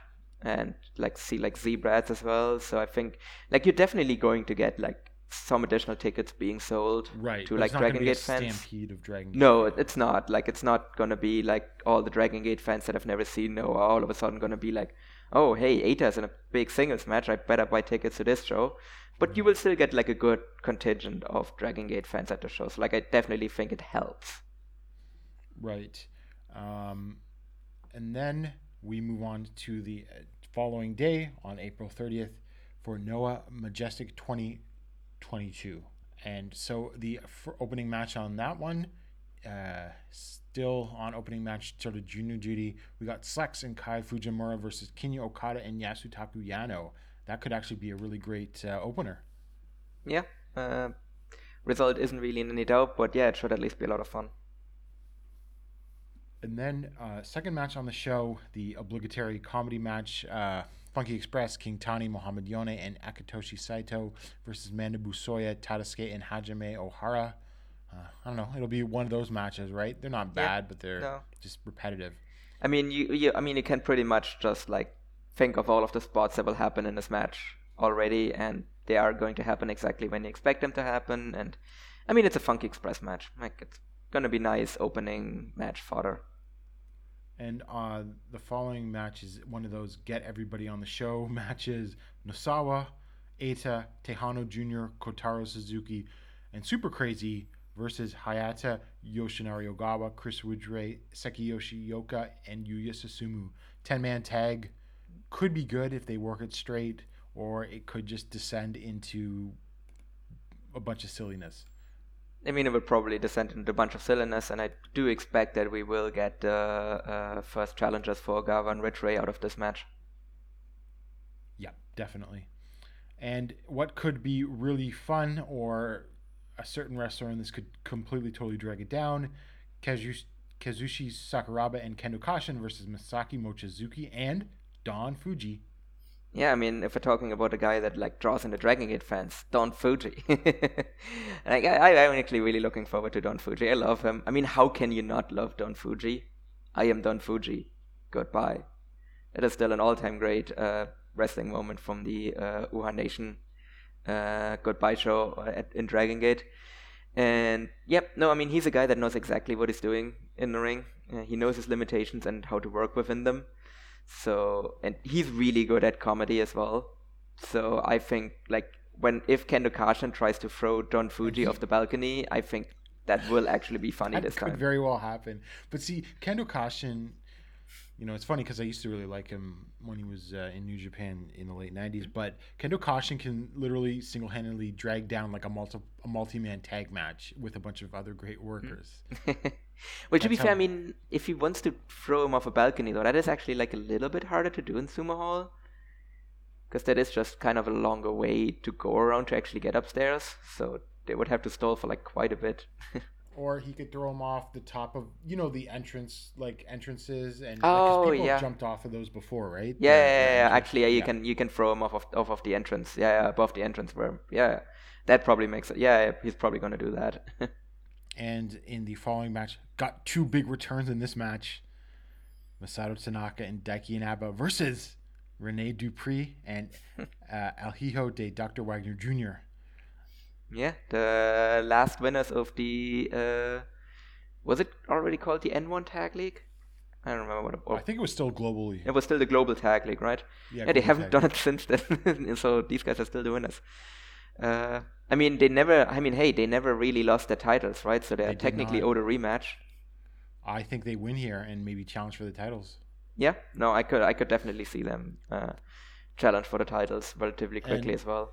and like see like Z-Brats as well. So I think like you're definitely going to get like some additional tickets being sold Right. to but like it's not Dragon be a Gate fans. Stampede of Dragon Gate. No, it's not. Like it's not gonna be like all the Dragon Gate fans that I've never seen no are all of a sudden gonna be like, oh hey, Eita's in a big singles match, I better buy tickets to this show. But you will still get like a good contingent of Dragon Gate fans at the shows. Like I definitely think it helps. Right. Um, and then we move on to the uh, following day on April 30th for Noah Majestic 2022. And so the f- opening match on that one, uh, still on opening match sort of junior duty. We got Slex and Kai Fujimura versus Kinya Okada and Yasutaku Yano. That could actually be a really great uh, opener. Yeah. Uh, result isn't really in any doubt, but yeah, it should at least be a lot of fun. And then, uh, second match on the show, the obligatory comedy match uh, Funky Express, King Tany, Muhammad Yone, and Akitoshi Saito versus Manabu Soya, Tadasuke, and Hajime Ohara. Uh, I don't know. It'll be one of those matches, right? They're not Yeah, bad, but they're no. just repetitive. I mean, you, you, I mean, you can pretty much just like think of all of the spots that will happen in this match already, and they are going to happen exactly when you expect them to happen. And I mean, it's a Funky Express match. Like it's gonna be nice opening match fodder. And uh, the following match is one of those get everybody on the show matches. Nosawa, Eita, Tejano Jr., Kotaro Suzuki, and Super Crazy versus Hayata Yoshinari Ogawa, Chris Ridgeway, Seiki Yoshioka, and Yuya Susumu. 10 man tag could be good if they work it straight, or it could just descend into a bunch of silliness. I mean, it will probably descend into a bunch of silliness, and I do expect that we will get uh, uh, first challengers for Gava and Ridgeway out of this match. Yeah, definitely. And what could be really fun, or a certain wrestler, and this could completely totally drag it down, Kazu- Kazushi Sakuraba and Kendo Kashin versus Masaki Mochizuki and Don Fujii. Yeah, I mean, if we're talking about a guy that like draws in the Dragon Gate fans, Don Fujii. like, I, I'm actually really looking forward to Don Fujii. I love him. I mean, how can you not love Don Fujii? I am Don Fujii. Goodbye. It is still an all-time great uh, wrestling moment from the uh, Uhaa Nation uh, goodbye show at, in Dragon Gate. And yep, no, I mean, he's a guy that knows exactly what he's doing in the ring. Uh, he knows his limitations and how to work within them. So, and he's really good at comedy as well. So I think like when if Kendo Kashin tries to throw Don Fujii off the balcony, I think that will actually be funny That this could time. very well happen. But see, Kendo Kashin, you know, it's funny because I used to really like him when he was uh, in New Japan in the late '90s. But Kendo Kashin can literally single-handedly drag down like a multi a multi-man tag match with a bunch of other great workers. well, to be fair, I mean, if he wants to throw him off a balcony, though, that is actually like a little bit harder to do in Sumo Hall. Because that is just kind of a longer way to go around to actually get upstairs. So they would have to stall for like quite a bit. or he could throw him off the top of you know the entrance like entrances and Oh, like, people yeah. jumped off of those before, right? Yeah, The- yeah, yeah, yeah. Actually, yeah, you yeah. can you can throw him off of off of the entrance. Yeah, yeah, above the entrance where yeah, that probably makes it. Yeah, he's probably gonna do that. And in the following match, got two big returns in this match: Masato Tanaka and Daiki Inaba versus Rene Dupree and uh, El Hijo de Dr. Wagner Jr. yeah, the last winners of the uh, was it already called the N1 Tag League? I don't remember what it I think it was still globally. It was still the Global Tag League, right? Yeah, they haven't done it since then. so these guys are still the winners. Uh, I mean, they never. I mean, hey, they never really lost their titles, right? So they're They technically owed a rematch. I think they win here and maybe challenge for the titles. Yeah, no, I could, I could definitely see them uh, challenge for the titles relatively quickly And- as well.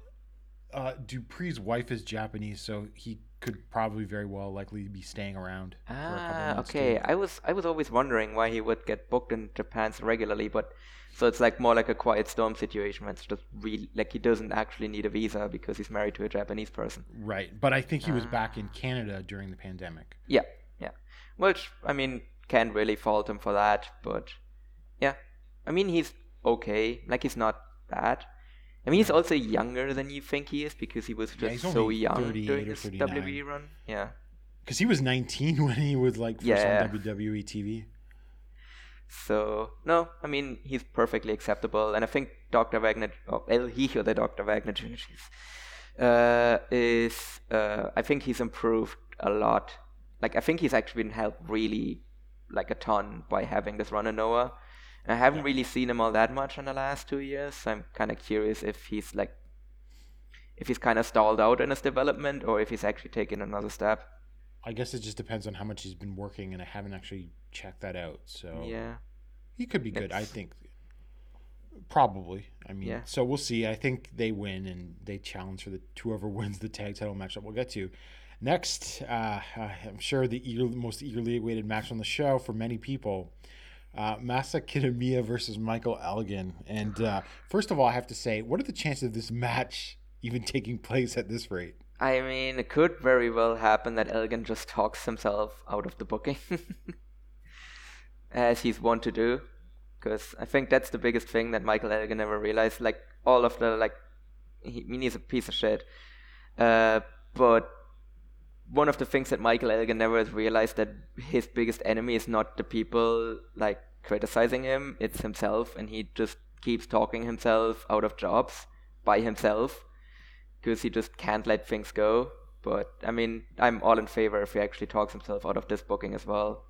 Uh, Dupree's wife is Japanese, so he could probably very well likely be staying around for a couple Ah, okay. too. I was, I was always wondering why he would get booked in Japan so regularly, but so it's like more like a quiet storm situation. Where it's just real, like he doesn't actually need a visa because he's married to a Japanese person. Right, but I think he was Ah. back in Canada during the pandemic. Yeah, yeah. Which I mean, can't really fault him for that, but yeah, I mean he's okay. Like he's not bad. I mean he's also younger than you think he is because he was just he's so young 38 during or his 39. WWE run. Yeah. Because he was 19 when he was like first Yeah. on WWE TV. So no, I mean he's perfectly acceptable, and I think Dr. Wagner, oh, El Hijo de Dr. Wagner Jr. uh, is uh, I think he's improved a lot. Like I think he's actually been helped really like a ton by having this run in Noah. I haven't really seen him all that much in the last two years. So I'm kind of curious if he's like if he's kind of stalled out in his development or if he's actually taken another step. I guess it just depends on how much he's been working, and I haven't actually checked that out. So Yeah. he could be good. I think probably. I mean, Yeah. so we'll see. I think they win and they challenge for the whoever wins the tag title matchup. We'll get to next. Uh, I'm sure the eager, most eagerly awaited match on the show for many people. Uh, Masa Kitamiya versus Michael Elgin. And uh, first of all, I have to say, what are the chances of this match even taking place at this rate? I mean, it could very well happen that Elgin just talks himself out of the booking, as he's wont to do. Because I think that's the biggest thing that Michael Elgin never realized. Like all of the like, he, I mean, he's a piece of shit. Uh, but one of the things that Michael Elgin never has realized that his biggest enemy is not the people like criticizing him; it's himself, and he just keeps talking himself out of jobs by himself because he just can't let things go. But I mean, I'm all in favor if he actually talks himself out of this booking as well.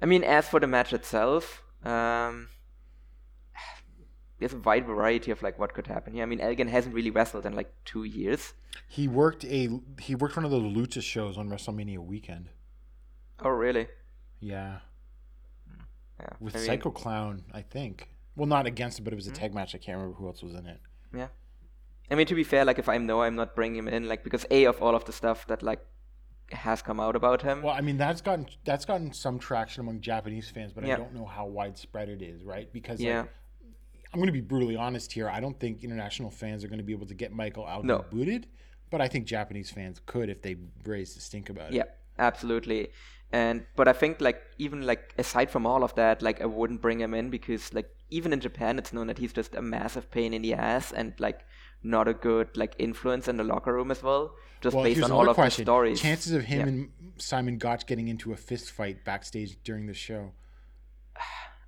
I mean, as for the match itself, um, there's a wide variety of like what could happen here. I mean, Elgin hasn't really wrestled in like two years. He worked a he worked one of those lucha shows on WrestleMania weekend. Oh, really? Yeah, hmm. Yeah. with I mean, Psycho Clown, I think. Well, not against it, but it was a hmm. tag match. I can't remember who else was in it. Yeah. I mean, to be fair, like if I know I'm not bringing him in, like because a of all of the stuff that like has come out about him. Well, I mean that's gotten that's gotten some traction among Japanese fans, but I don't know how widespread it is, right? Because Yeah. like, I'm going to be brutally honest here. I don't think international fans are going to be able to get Michael out No. booted, but I think Japanese fans could if they raised the stink about it. Yeah, absolutely. And but I think like even like aside from all of that, like I wouldn't bring him in because like even in Japan it's known that he's just a massive pain in the ass and like not a good like influence in the locker room as well. Just Well, based on all of question: the stories. chances of him Yeah. and Simon Gotch getting into a fist fight backstage during the show.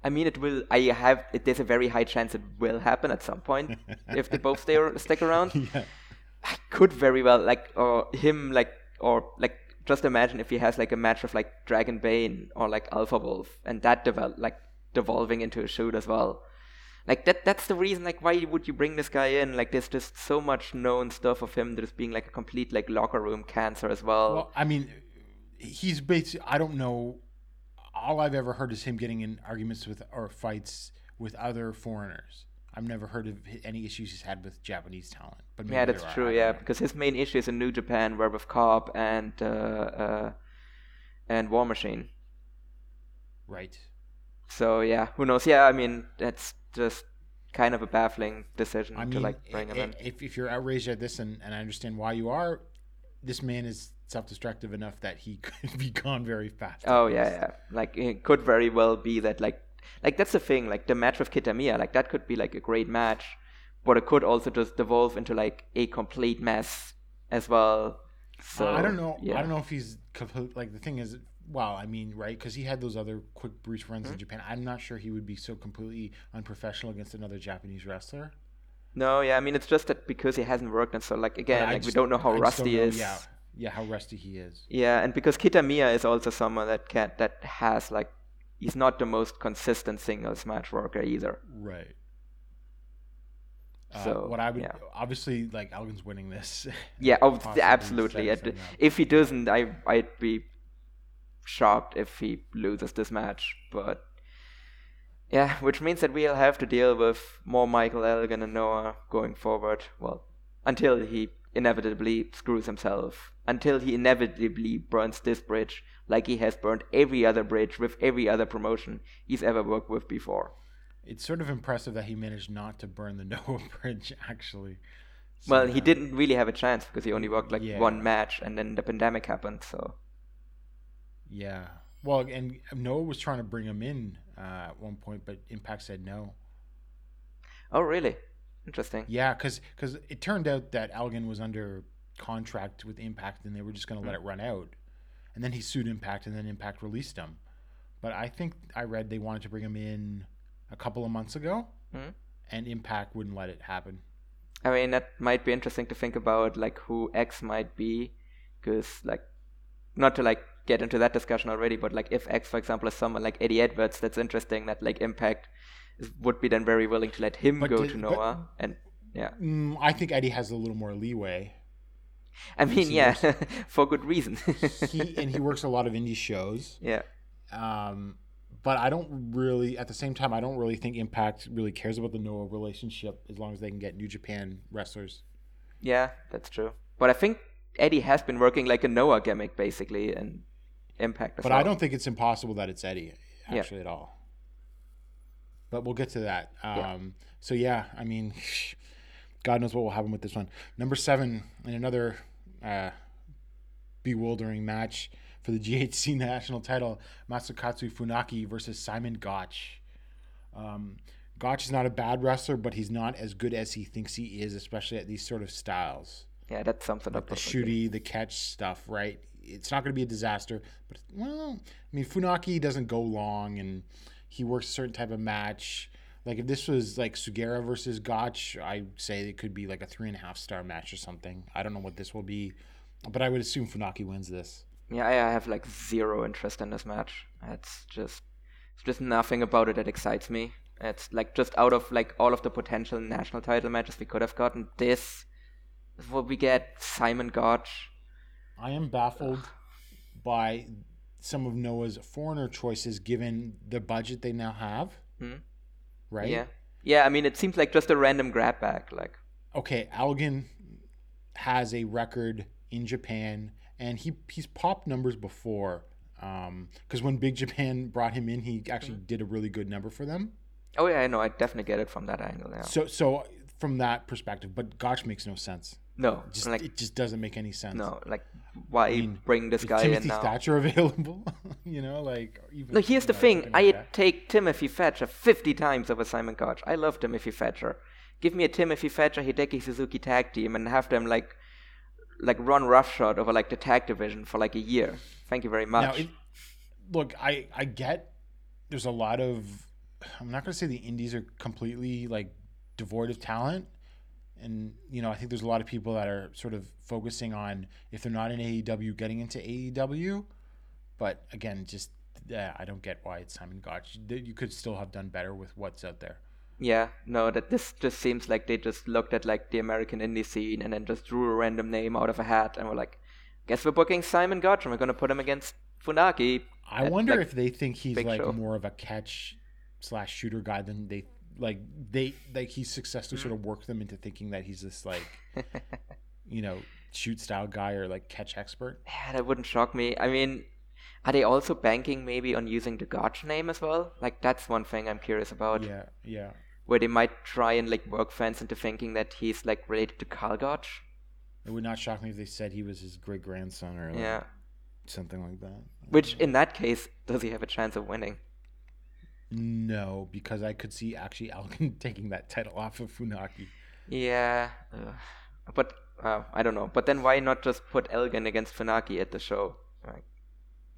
I mean, it will. I have. It, there's a very high chance it will happen at some point if they both stay or, stick around. Yeah. I could very well like or him like or like just imagine if he has like a match of like Dragon Bane or like Alpha Wolf and that develop like devolving into a shoot as well. Like that that's the reason like why would you bring this guy in? Like there's just so much known stuff of him just being like a complete like locker room cancer as well. Well, I mean, he's basically. I don't know. All I've ever heard is him getting in arguments with or fights with other foreigners. I've never heard of any issues he's had with Japanese talent. But maybe yeah, that's are, true. Yeah, know. because his main issues in New Japan were with Cobb and uh, uh, and War Machine. right. So yeah, who knows? Yeah, I mean that's just kind of a baffling decision I mean, to like bring him in. if if you're outraged at this, and, and I understand why you are, this man is self-destructive enough that he could be gone very fast. Oh yeah, yeah. Like it could very well be that like like that's the thing. Like the match with Kitamiya, like that could be like a great match, but it could also just devolve into like a complete mess as well. So I don't know. Yeah. I don't know if he's complete. Like the thing is, well, I mean, right? Because he had those other quick brief runs Hmm? in Japan. I'm not sure he would be so completely unprofessional against another Japanese wrestler. No, yeah. I mean, it's just that because he hasn't worked, and so like again, I like we don't know how I rusty he is. Yeah, yeah, how rusty he is. Yeah, and because Kitamiya is also someone that can that has like he's not the most consistent singles match worker either. Right. Uh, So, what I would yeah. obviously like Elgin's winning this. Yeah, oh, absolutely. It- If he doesn't, I I'd be shocked if he loses this match. But yeah, which means that we'll have to deal with more Michael Elgin and Noah going forward. Well, until he inevitably screws himself, until he inevitably burns this bridge like he has burned every other bridge with every other promotion he's ever worked with before. It's sort of impressive that he managed not to burn the Noah Bridge. Actually. Well, he didn't really have a chance because he only worked like Yeah. one match, and then the pandemic happened. So Yeah. Well, and Noah was trying to bring him in uh, at one point, but Impact said no. Oh, really? Interesting. Yeah, because it turned out that Elgin was under contract with Impact, and they were just going to let it run out. And then he sued Impact, and then Impact released him. But I think I read they wanted to bring him in a couple of months ago, Mhm. and Impact wouldn't let it happen. I mean, that might be interesting to think about, like who X might be, because like, not to like get into that discussion already, but like if X, for example, is someone like Eddie Edwards, that's interesting. That like Impact is, would be then very willing to let him But go did- to but- Noah, and yeah, Mm, I think Eddie has a little more leeway. I mean, yeah, for good reason. He and he works a lot of indie shows. yeah, Um, but I don't really, at the same time, I don't really think Impact really cares about the Noah relationship as long as they can get New Japan wrestlers. yeah, that's true. But I think Eddie has been working like a Noah gimmick basically, and Impact. But well. I don't think it's impossible that it's Eddie Yeah. actually at all. But we'll get to that. Um, Yeah. So yeah, I mean, God knows what will happen with this one. Number seven in another uh, bewildering match for the GHC national title: Masakatsu Funaki versus Simon Gotch. Um, Gotch is not a bad wrestler, but he's not as good as he thinks he is, especially at these sort of styles Yeah, that sums it like up. the shooty, the catch stuff, right? It's not going to be a disaster, but well, I mean, Funaki doesn't go long, and he works a certain type of match. Like if this was like Sugiura versus Gotch, I'd say it could be like a three and a half star match or something. I don't know what this will be, but I would assume Funaki wins this. Yeah, I I have like zero interest in this match. It's just, it's just nothing about it that excites me. It's like just out of like all of the potential national title matches we could have gotten, this is what we get. Simon Gotch. I am baffled by some of Noah's foreigner choices given the budget they now have. Hmm. Right? Yeah, yeah. I mean, it seems like just a random grab bag. Like, okay, Elgin has a record in Japan, and he he's popped numbers before. Because when Big Japan brought him in, he actually Mm-hmm. did a really good number for them. oh yeah, I know. I definitely get it from that angle. Yeah. So so from that perspective, but Gotch makes no sense. No, Just like it just doesn't make any sense. no, like why mean, bring this Is guy in Timothy now? Thatcher available? you know, like even Look, here's the thing. something like I take Timothy Thatcher 50 times over Simon Gotch. I love Timothy Thatcher. Give me a Timothy Thatcher Hideki Suzuki tag team and have them like like run roughshod over like the tag division for like a year. Thank you very Now, much. it, look, I I get there's a lot of I'm not going to say the indies are completely like devoid of talent, and you know I think there's a lot of people that are sort of focusing on if they're not in AEW getting into AEW, but again, just yeah, I don't get why it's Simon Gotch. You could still have done better with what's out there. yeah, no, that this just seems like they just looked at like the American indie scene and then just drew a random name out of a hat and were like, guess we're booking Simon Gotch and we're gonna put him against Funaki. I at, wonder like, if they think he's like show. more of a catch slash shooter guy than they like they like he's successfully Mm-hmm. sort of worked them into thinking that he's this like you know shoot style guy or like catch expert. Yeah, that wouldn't shock me. I mean, are they also banking maybe on using the Gotch name as well? Like that's one thing I'm curious about. Yeah, yeah. Where they might try and like work fans into thinking that he's like related to Carl Gotch. It would not shock me if they said he was his great grandson or like Yeah. something like that. Which in that case, does he have a chance of winning? No, because I could see actually Elgin taking that title off of Funaki. Yeah. ugh. But uh, I don't know. But then why not just put Elgin against Funaki at the show? Like,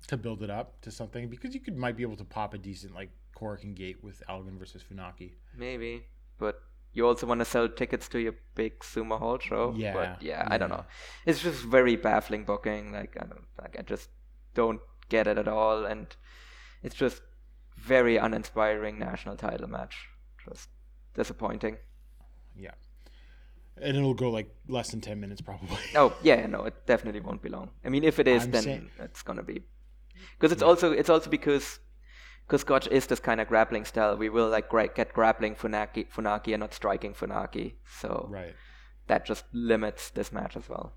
to build it up to something because you could might be able to pop a decent like Korakuen Gate with Elgin versus Funaki. maybe. But you also want to sell tickets to your big sumo hall show. Yeah, But yeah, I don't know. It's just very baffling booking. Like I don't. Like I just don't get it at all, and it's just very uninspiring national title match. Just disappointing. Yeah. And it'll go like less than 10 minutes probably. Oh yeah, no, it definitely won't be long. I mean, if it is, then saying- it's gonna be because it's also it's also because because Gotch is this kind of grappling style. We will like gra- get grappling Funaki, Funaki and not striking Funaki. So right. that just limits this match as well.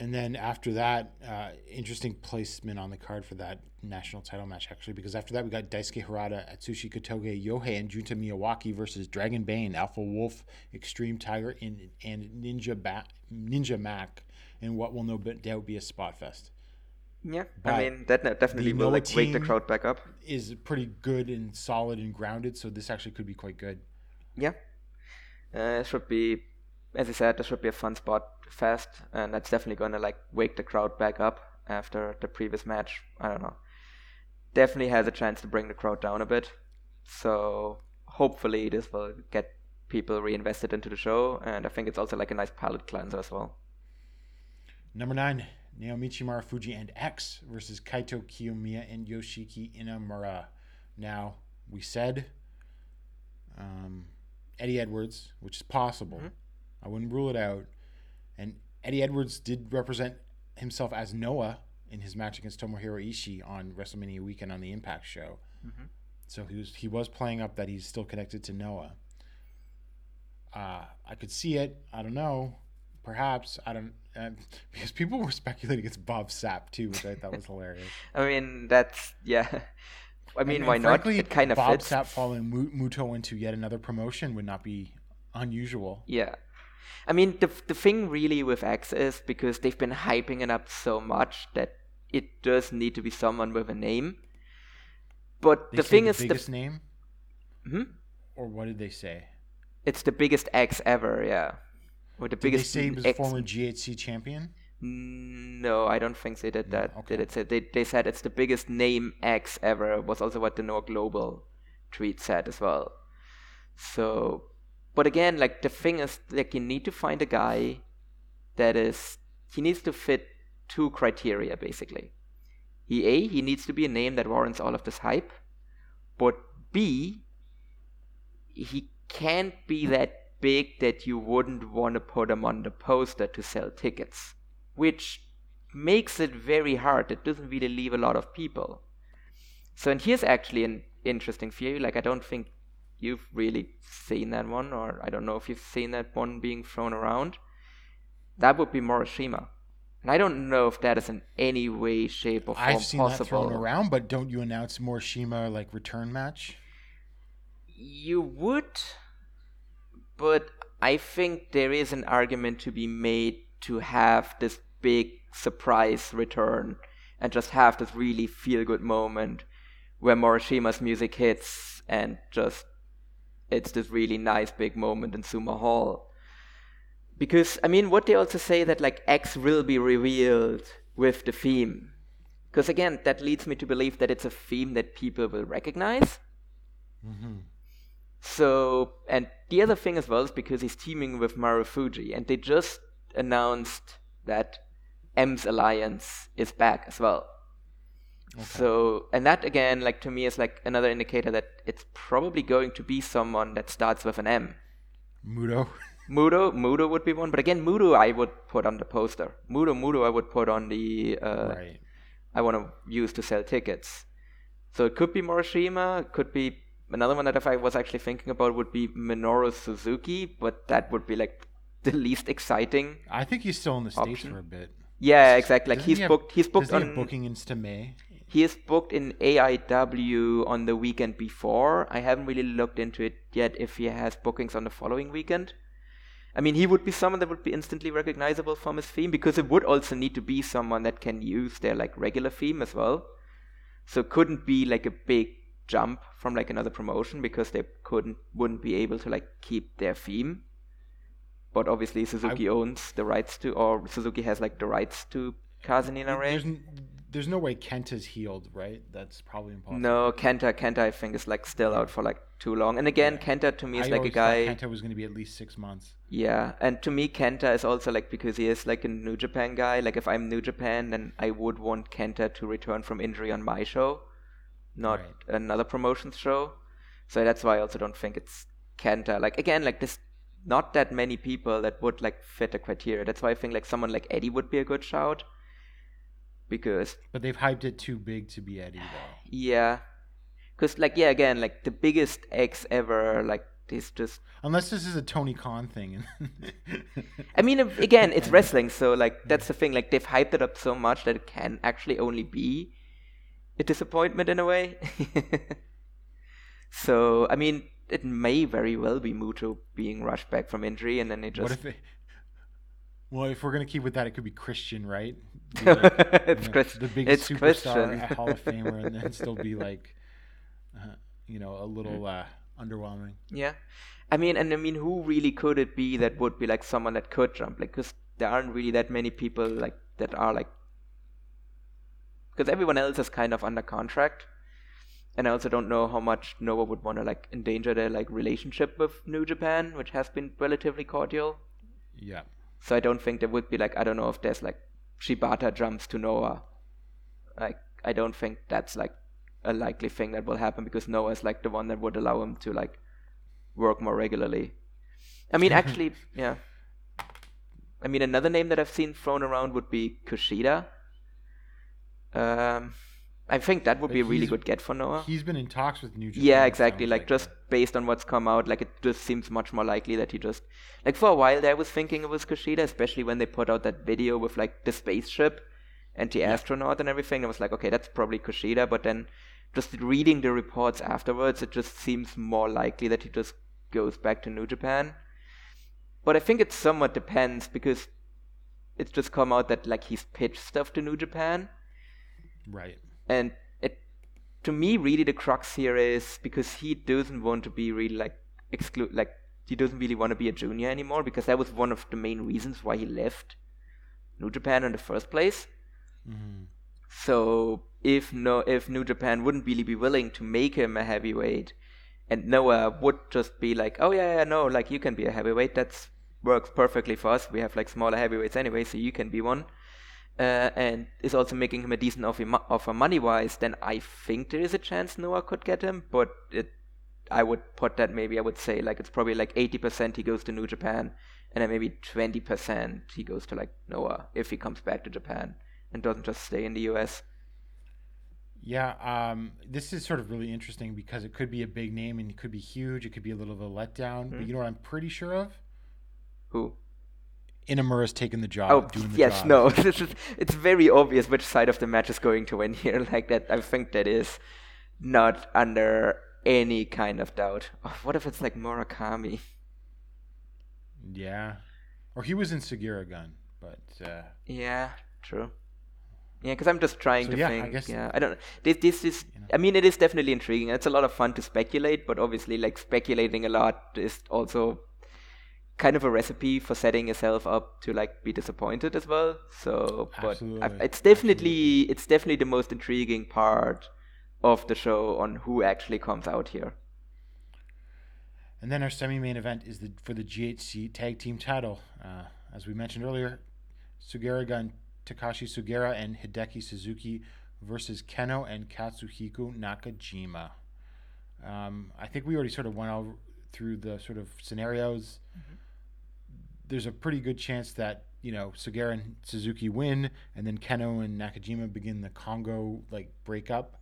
And then after that, uh, interesting placement on the card for that national title match, actually, because after that, we got Daisuke Harada, Atsushi Kotoge, Yohei, and Junta Miyawaki versus Dragon Bane, Alpha Wolf, Extreme Tiger, and, and Ninja, ba- Ninja Mack, and what will no doubt be a spot fest. Yeah, But I mean that definitely will like wake the crowd back up. Is pretty good and solid and grounded, so this actually could be quite good. Yeah, uh, it should be, as I said, this should be a fun spot fest, and that's definitely gonna like wake the crowd back up after the previous match. I don't know. Definitely has a chance to bring the crowd down a bit. So hopefully this will get people reinvested into the show, and I think it's also like a nice palate cleanser as well. Number nine, Naomichi Marufuji and X versus Kaito Kiyomiya and Yoshiki Inamura. Now, we said um, Eddie Edwards, which is possible. I wouldn't rule it out. And Eddie Edwards did represent himself as Noah in his match against Tomohiro Ishii on WrestleMania weekend on the Impact show. So he was he was playing up that he's still connected to Noah. Uh, I could see it. I don't know. Perhaps I don't uh, because people were speculating it's Bob Sapp too, which I thought was hilarious. I mean, that's yeah. I mean, And- why and not? frankly, It kind of Bob fits. Sapp following Muto into yet another promotion would not be unusual. Yeah. I mean, the the thing really with X is because they've been hyping it up so much that it does need to be someone with a name. But They the thing the is, the, biggest name, Hmm? or what did they say? it's the biggest X ever, yeah. Or the Did they biggest say he was X. former GHC champion? No, I don't think they did that. okay. Did it say they they said it's the biggest name X ever was also what the Noah Global tweet said as well. So but again, like the thing is like you need to find a guy that is he needs to fit two criteria basically. He A, he needs to be a name that warrants all of this hype. But B, he can't be that big that you wouldn't want to put him on the poster to sell tickets, which makes it very hard. It doesn't really leave a lot of people. So, and here's actually an interesting theory. Like, I don't think you've really seen that one, or I don't know if you've seen that one being thrown around. That would be Morishima. And I don't know if that is in any way, shape, or form I've seen possible. that thrown around, but don't you announce Morishima like return match? You would, but I think there is an argument to be made to have this big surprise return and just have this really feel good moment where Morishima's music hits and just it's this really nice big moment in Sumo Hall. Because I mean what they also say that like X will be revealed with the theme. Because again, that leads me to believe that it's a theme that people will recognize. Mm-hmm. So, and the other thing as well is because he's teaming with Marufuji, and they just announced that M's Alliance is back as well. So, and that again, like to me, is like another indicator that it's probably going to be someone that starts with an M. Muto. Muto, Muto would be one, but again, Muto I would put on the poster. Muto, Muto I would put on the uh, right. I want to use to sell tickets. So it could be Morishima, it could be another one that if I was actually thinking about would be Minoru Suzuki, but that would be like the least exciting. I think he's still in the states for a bit. Yeah, exactly. Like Doesn't he's he have- booked. He's booked on. booking into May. He is booked in AIW on the weekend before. I haven't really looked into it yet if he has bookings on the following weekend. I mean, he would be someone that would be instantly recognizable from his theme because it would also need to be someone that can use their like regular theme as well. So it couldn't be like a big jump from like another promotion because they couldn't wouldn't be able to like keep their theme. But obviously Suzuki owns the rights to, or Suzuki has like the rights to Kaze ni Nare. There's, there's no way Kenta's healed, right? That's probably impossible. No, Kenta, Kenta, I think is like still out for like too long. And again, Kenta to me is I like a guy. thought Kenta was going to be at least six months. Yeah, and to me, Kenta is also like because he is like a New Japan guy. Like if I'm New Japan, then I would want Kenta to return from injury on my show, not Right. another promotion's show. So that's why I also don't think it's Kenta. Like again, like this not that many people that would like fit the criteria. That's why I think like someone like Eddie would be a good shout. Because But they've hyped it too big to be Eddie, though. yeah, because like yeah, again, like the biggest X ever, like is just Unless this is a Tony Khan thing. I mean, again, it's wrestling, so like that's the thing. Like they've hyped it up so much that it can actually only be a disappointment in a way. so I mean, it may very well be Muto being rushed back from injury, and then it just what if it. Well, if we're gonna keep with that, it could be Christian, right? Be like, It's you know, Chris- the biggest it's superstar, Christian. a Hall of Famer, and then still be like, uh, you know, a little uh, underwhelming. yeah. I mean, and I mean, who really could it be that would be like someone that could jump? Like, because there aren't really that many people like that are like, because everyone else is kind of under contract. and I also don't know how much Noah would want to like endanger their like relationship with New Japan, which has been relatively cordial. Yeah. So I don't think there would be like I don't know if there's like Shibata jumps to Noah. Like I don't think that's like a likely thing that will happen because Noah is like the one that would allow him to like work more regularly. I mean, actually, yeah. I mean, another name that I've seen thrown around would be Kushida. Um, I think that would But be a really good get for Noah. He's been in talks with New Japan. Yeah, exactly. sounds Like, just based on what's come out, like it just seems much more likely that he just like for a while there I was thinking it was Kushida, especially when they put out that video with like the spaceship and the astronaut and everything. I was like, okay, that's probably Kushida. But then just reading the reports afterwards, it just seems more likely that he just goes back to New Japan. But I think it somewhat depends because it's just come out that like he's pitched stuff to New Japan Right. And it to me really the crux here is because he doesn't want to be really like exclude like he doesn't really want to be a junior anymore because that was one of the main reasons why he left New Japan in the first place. Mm-hmm. So if no if New Japan wouldn't really be willing to make him a heavyweight and Noah would just be like, Oh yeah, yeah, no, like you can be a heavyweight, that's works perfectly for us. We have like smaller heavyweights anyway, so you can be one uh, and is also making him a decent offer, offer money wise, then I think there is a chance Noah could get him. But it, I would put that maybe I would say like it's probably like 80% he goes to New Japan, and then maybe 20% he goes to like Noah if he comes back to Japan and doesn't just stay in the US. Yeah, um, this is sort of really interesting because it could be a big name and it could be huge. It could be a little of a letdown. Hmm. But you know what I'm pretty sure of? Who? Inamura's taken the job. Oh doing the yes, job. no. This is it's very obvious which side of the match is going to win here. Like that, I think that is not under any kind of doubt. Oh, what if it's like Murakami? Yeah. Or he was in Sugiura Gun, but uh, Yeah, true. Yeah, because I'm just trying So to yeah, I think. guess- yeah, I don't. This, this is. I mean, it is definitely intriguing. It's a lot of fun to speculate, but obviously, like speculating a lot is also kind of a recipe for setting yourself up to like be disappointed as well. So, but I, it's definitely it's definitely the most intriguing part of the show on who actually comes out here. And then our semi-main event is the for the GHC Tag Team Title. Uh, as we mentioned earlier, Sugiura Gun, Takashi Sugiura, and Hideki Suzuki versus Kenoh and Katsuhiko Nakajima. Um, I think we already sort of went over through the sort of scenarios. There's a pretty good chance that you know Sugiura and Suzuki win, and then Kenoh and Nakajima begin the Kongoh like breakup.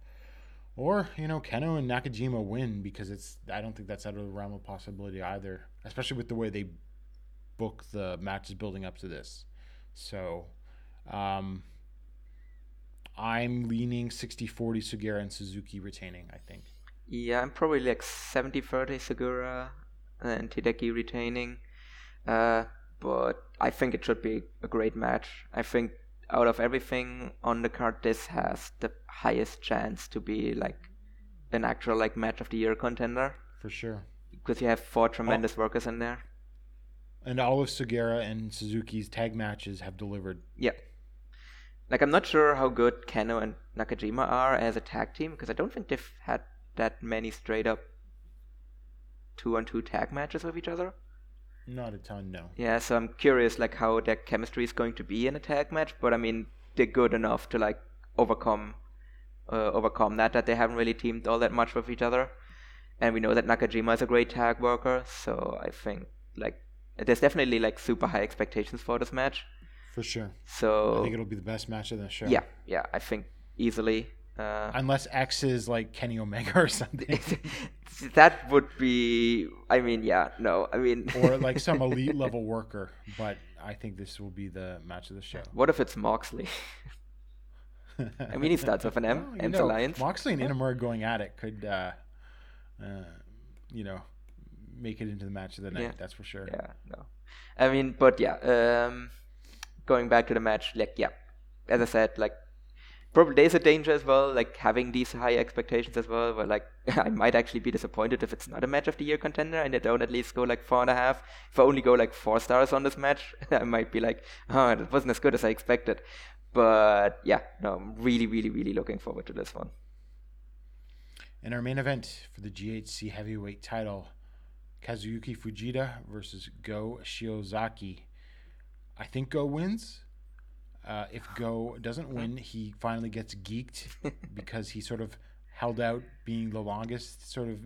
Or, you know, Kenoh and Nakajima win because it's I don't think that's out of the realm of possibility either. Especially with the way they book the matches building up to this. So um I'm leaning 60-40 Sugiura and Suzuki retaining, I think. Yeah, I'm probably like 70 30 Sugiura and Hideki retaining. Uh, but I think it should be a great match. I think out of everything on the card, this has the highest chance to be like an actual like match of the year contender For sure. because you have four tremendous workers in there. And all of Sugiura and Suzuki's tag matches have delivered. Yeah. Like I'm not sure how good Kenoh and Nakajima are as a tag team because I don't think they've had that many straight up two on two tag matches with each other. Not a ton, no. Yeah, so I'm curious like how their chemistry is going to be in a tag match, but I mean they're good enough to like overcome uh, overcome that that they haven't really teamed all that much with each other. And we know that Nakajima is a great tag worker, so I think like there's definitely like super high expectations for this match. For sure. So I think it'll be the best match of the show. yeah, yeah, I think easily. Uh, Unless X is like Kenny Omega or something. that would be I mean, yeah, no. I mean or like some elite level worker. But I think this will be the match of the show. what if it's Moxley? I mean he starts with an M, Well, M's know, Alliance. Moxley and Inamura going at it could, uh, uh, you know, make it into the match of the night. Yeah. That's for sure. Yeah, no. I mean, but yeah, um, going back to the match, like, yeah, as I said, like, probably there's a danger as well, like having these high expectations as well, where like I might actually be disappointed if it's not a match of the year contender and they don't at least go like four and a half. If I only go like four stars on this match, I might be like, oh, it wasn't as good as I expected. But yeah, no, I'm really, really, really looking forward to this one. In our main event for the GHC heavyweight title, Kazuyuki Fujita versus Go Shiozaki. I think Go wins. Uh, if Go doesn't win, he finally gets geeked because he sort of held out being the longest sort of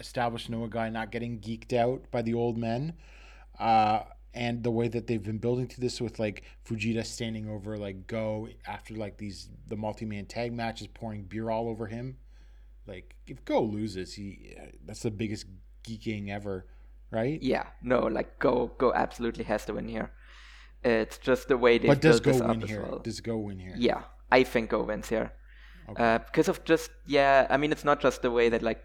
established Noah guy, not getting geeked out by the old men. Uh, and the way that they've been building to this with like Fujita standing over like Go after like these the multi man tag matches, pouring beer all over him. Like if Go loses, he that's the biggest geeking ever, right? Yeah, no, like Go Go absolutely has to win here. It's just the way they But does built Go this win up here? well. Does Go win here? Yeah, I think Go wins here. Uh, because of just yeah, I mean it's not just the way that like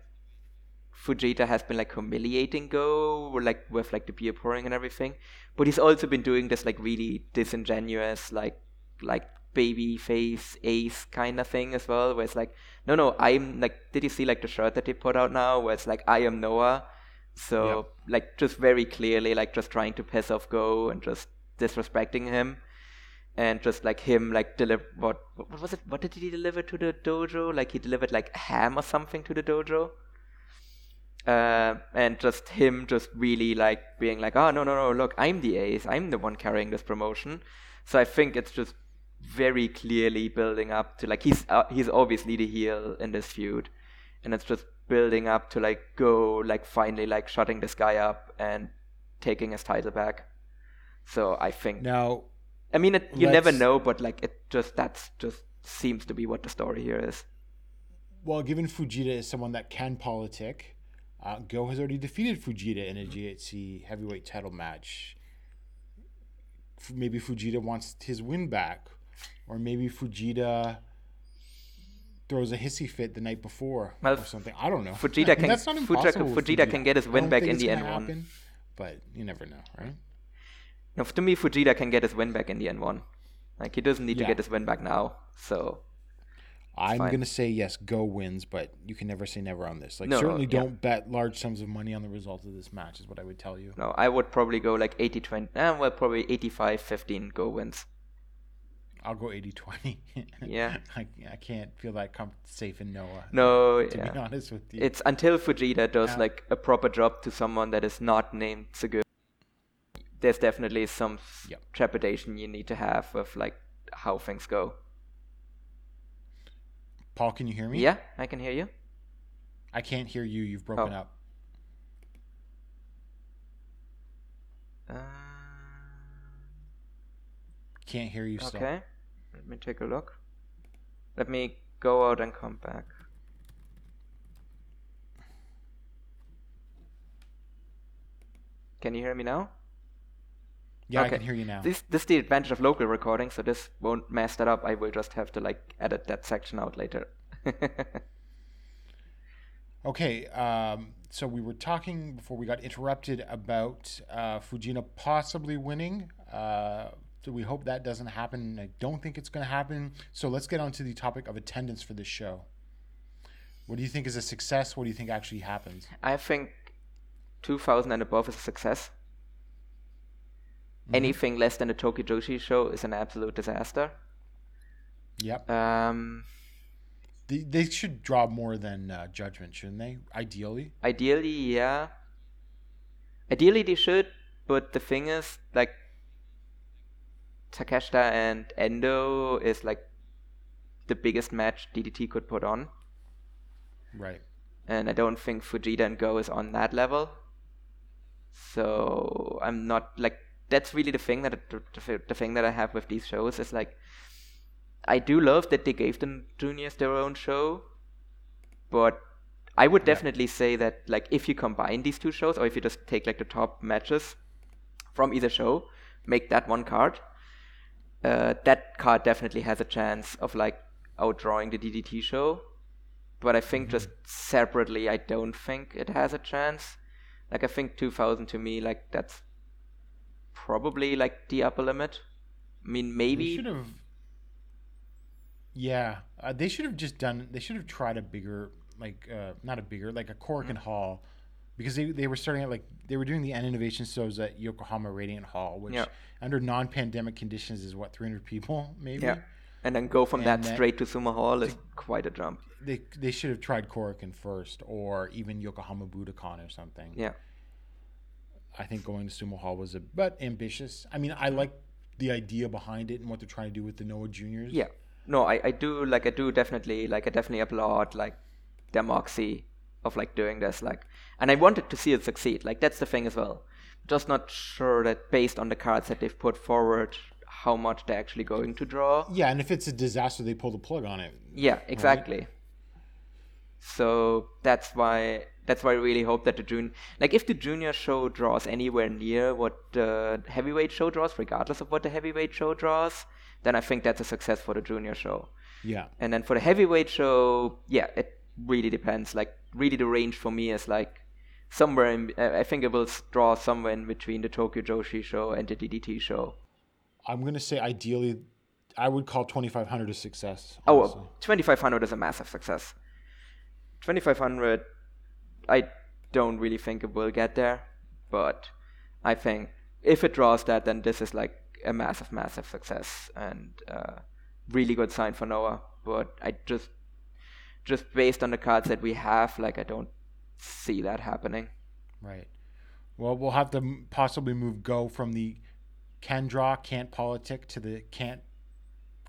Fujita has been like humiliating Go, like with like the beer pouring and everything, but he's also been doing this like really disingenuous like like baby face ace kind of thing as well, where it's like no no I'm like did you see like the shirt that they put out now where it's like I am Noah, so like just very clearly like just trying to piss off Go and just disrespecting him and just like him like deliver what what was it what did he deliver to the dojo? Like he delivered like ham or something to the dojo. Uh, and just him just really like being like oh no no no look i'm the ace. I'm the one carrying this promotion. So i think it's just very clearly building up to like he's uh, he's obviously the heel in this feud. And it's just building up to like go like finally like shutting this guy up and taking his title back so i think Now, I mean, it, you never know, but like it just that's just seems to be what the story here is. well, given Fujita is someone that can politic, uh, Go has already defeated Fujita in a GHC heavyweight title match. Maybe Fujita wants his win back, or maybe Fujita throws a hissy fit the night before Well, or something. I don't know. Fujita can- That's not impossible. with Fujita can get his win back in the end one. but you never know, right? Now, to me, Fujita can get his win back in the end one. Like he doesn't need to get his win back now. So I'm fine. gonna say yes, Go wins, but you can never say never on this. Like No, certainly yeah. don't bet large sums of money on the result of this match. Is what I would tell you. no, I would probably go like 80-20. Eh, well, probably 85-15 go wins. I'll go 80-20. Yeah. I, I can't feel that com- safe in Noah. No, to yeah. be honest with you. It's until Fujita does Yeah. like a proper job to someone that is not named Sugu. There's definitely some trepidation you need to have with like how things go. Paul, can you hear me? Yeah, I can hear you. I can't hear you. You've broken Oh. up. Uh, Can't hear you still. okay, let me take a look. Let me go out and come back. Can you hear me now? Yeah, I can hear you now. This this is the advantage of local recording, so this won't mess that up. I will just have to like edit that section out later. Okay, um, so we were talking before we got interrupted about uh, Fujita possibly winning. Uh, so we hope that doesn't happen. I don't think it's going to happen. So let's get on to the topic of attendance for this show. What do you think is a success? What do you think actually happens? I think 2000 and above is a success. Anything less than a Tokyo Joshi show is an absolute disaster. Yep. Um, They, they should draw more than uh, Judgment, shouldn't they? Ideally. ideally, yeah. Ideally, they should, but the thing is, like, Takeshita and Endo is like the biggest match DDT could put on. Right. and I don't think Fujita and Go is on that level. So I'm not like that's really the thing that the, the, thing that I have with these shows is like I do love that they gave the juniors their own show, but I would definitely say that like if you combine these two shows or if you just take like the top matches from either show, make that one card, uh, that card definitely has a chance of like outdrawing the DDT show. But I think just separately, I don't think it has a chance. Like I think 2000 to me, like that's probably like the upper limit. I mean, They maybe should have. Yeah, uh, they should have just done. They should have tried a bigger, like uh, not a bigger, like a Cork Mm-hmm. and Hall, because they, they were starting at like they were doing the N innovation shows at Yokohama Radiant Hall, which Yeah. under non-pandemic conditions is what 300 people maybe. Yeah. and then go from that And that- straight to Sumo Hall is quite a jump. They they should have tried Korakuen first, or even Yokohama Budokan or something. Yeah. I think going to Sumo Hall was a but ambitious. I mean, I like the idea behind it and what they're trying to do with the Noah Juniors. Yeah. No, I, I do like I do definitely like I definitely applaud like their moxie of like doing this like and I wanted to see it succeed. Like that's the thing as well. Just not sure that based on the cards that they've put forward how much they're actually going to draw. Yeah, and if it's a disaster, they pull the plug on it. Yeah, exactly. So that's why that's why I really hope that the junior like if the junior show draws anywhere near what the heavyweight show draws, regardless of what the heavyweight show draws, then I think that's a success for the junior show. Yeah. And then for the heavyweight show, yeah, it really depends. Like really, the range for me is like somewhere. In, I think it will draw somewhere in between the Tokyo Joshi show and the DDT show. I'm gonna say ideally, I would call 2,500 a success. Oh, honestly. 2500 is a massive success. 2500, I don't really think it will get there, but I think if it draws that, then this is like a massive, massive success and uh, really good sign for Noah. But I just, just based on the cards that we have, like I don't see that happening. Right. Well, we'll have to possibly move go from the can draw, can't politic to the can't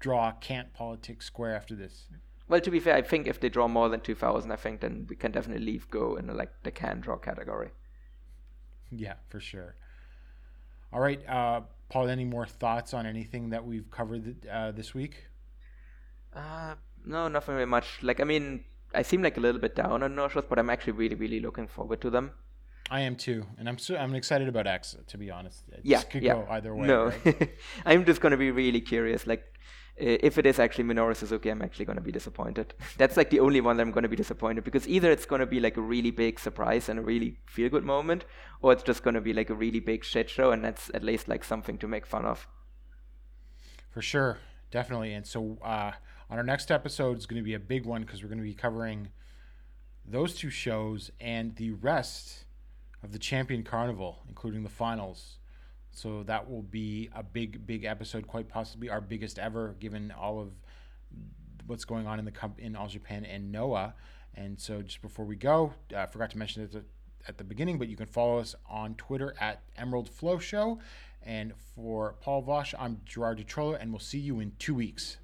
draw, can't politic square after this. Well, to be fair, I think if they draw more than 2000, I think then we can definitely leave go in like the can draw category. Yeah, for sure. All right, uh, Paul. Any more thoughts on anything that we've covered uh, this week? Uh, no, nothing very much. Like, I mean, I seem like a little bit down on shows, but I'm actually really, really looking forward to them. I am too, and I'm so I'm excited about X. To be honest, it Yeah, could yeah. go either way. no, right? I'm just gonna be really curious. Like, if it is actually Minoru Suzuki, I'm actually gonna be disappointed. That's like the only one that I'm gonna be disappointed because either it's gonna be like a really big surprise and a really feel-good moment, or it's just gonna be like a really big shit show, and that's at least like something to make fun of. For sure, definitely. And so uh, on our next episode is going to be a big one because we're going to be covering those two shows and the rest of the Champion Carnival, including the finals. So that will be a big, big episode, quite possibly our biggest ever, given all of what's going on in the comp- in All Japan and Noah. And so just before we go, uh, I forgot to mention at the, at the beginning, but you can follow us on Twitter at Emerald Flow Show. And for Paul Vosh, I'm Gerard DiTrollo, and we'll see you in two weeks.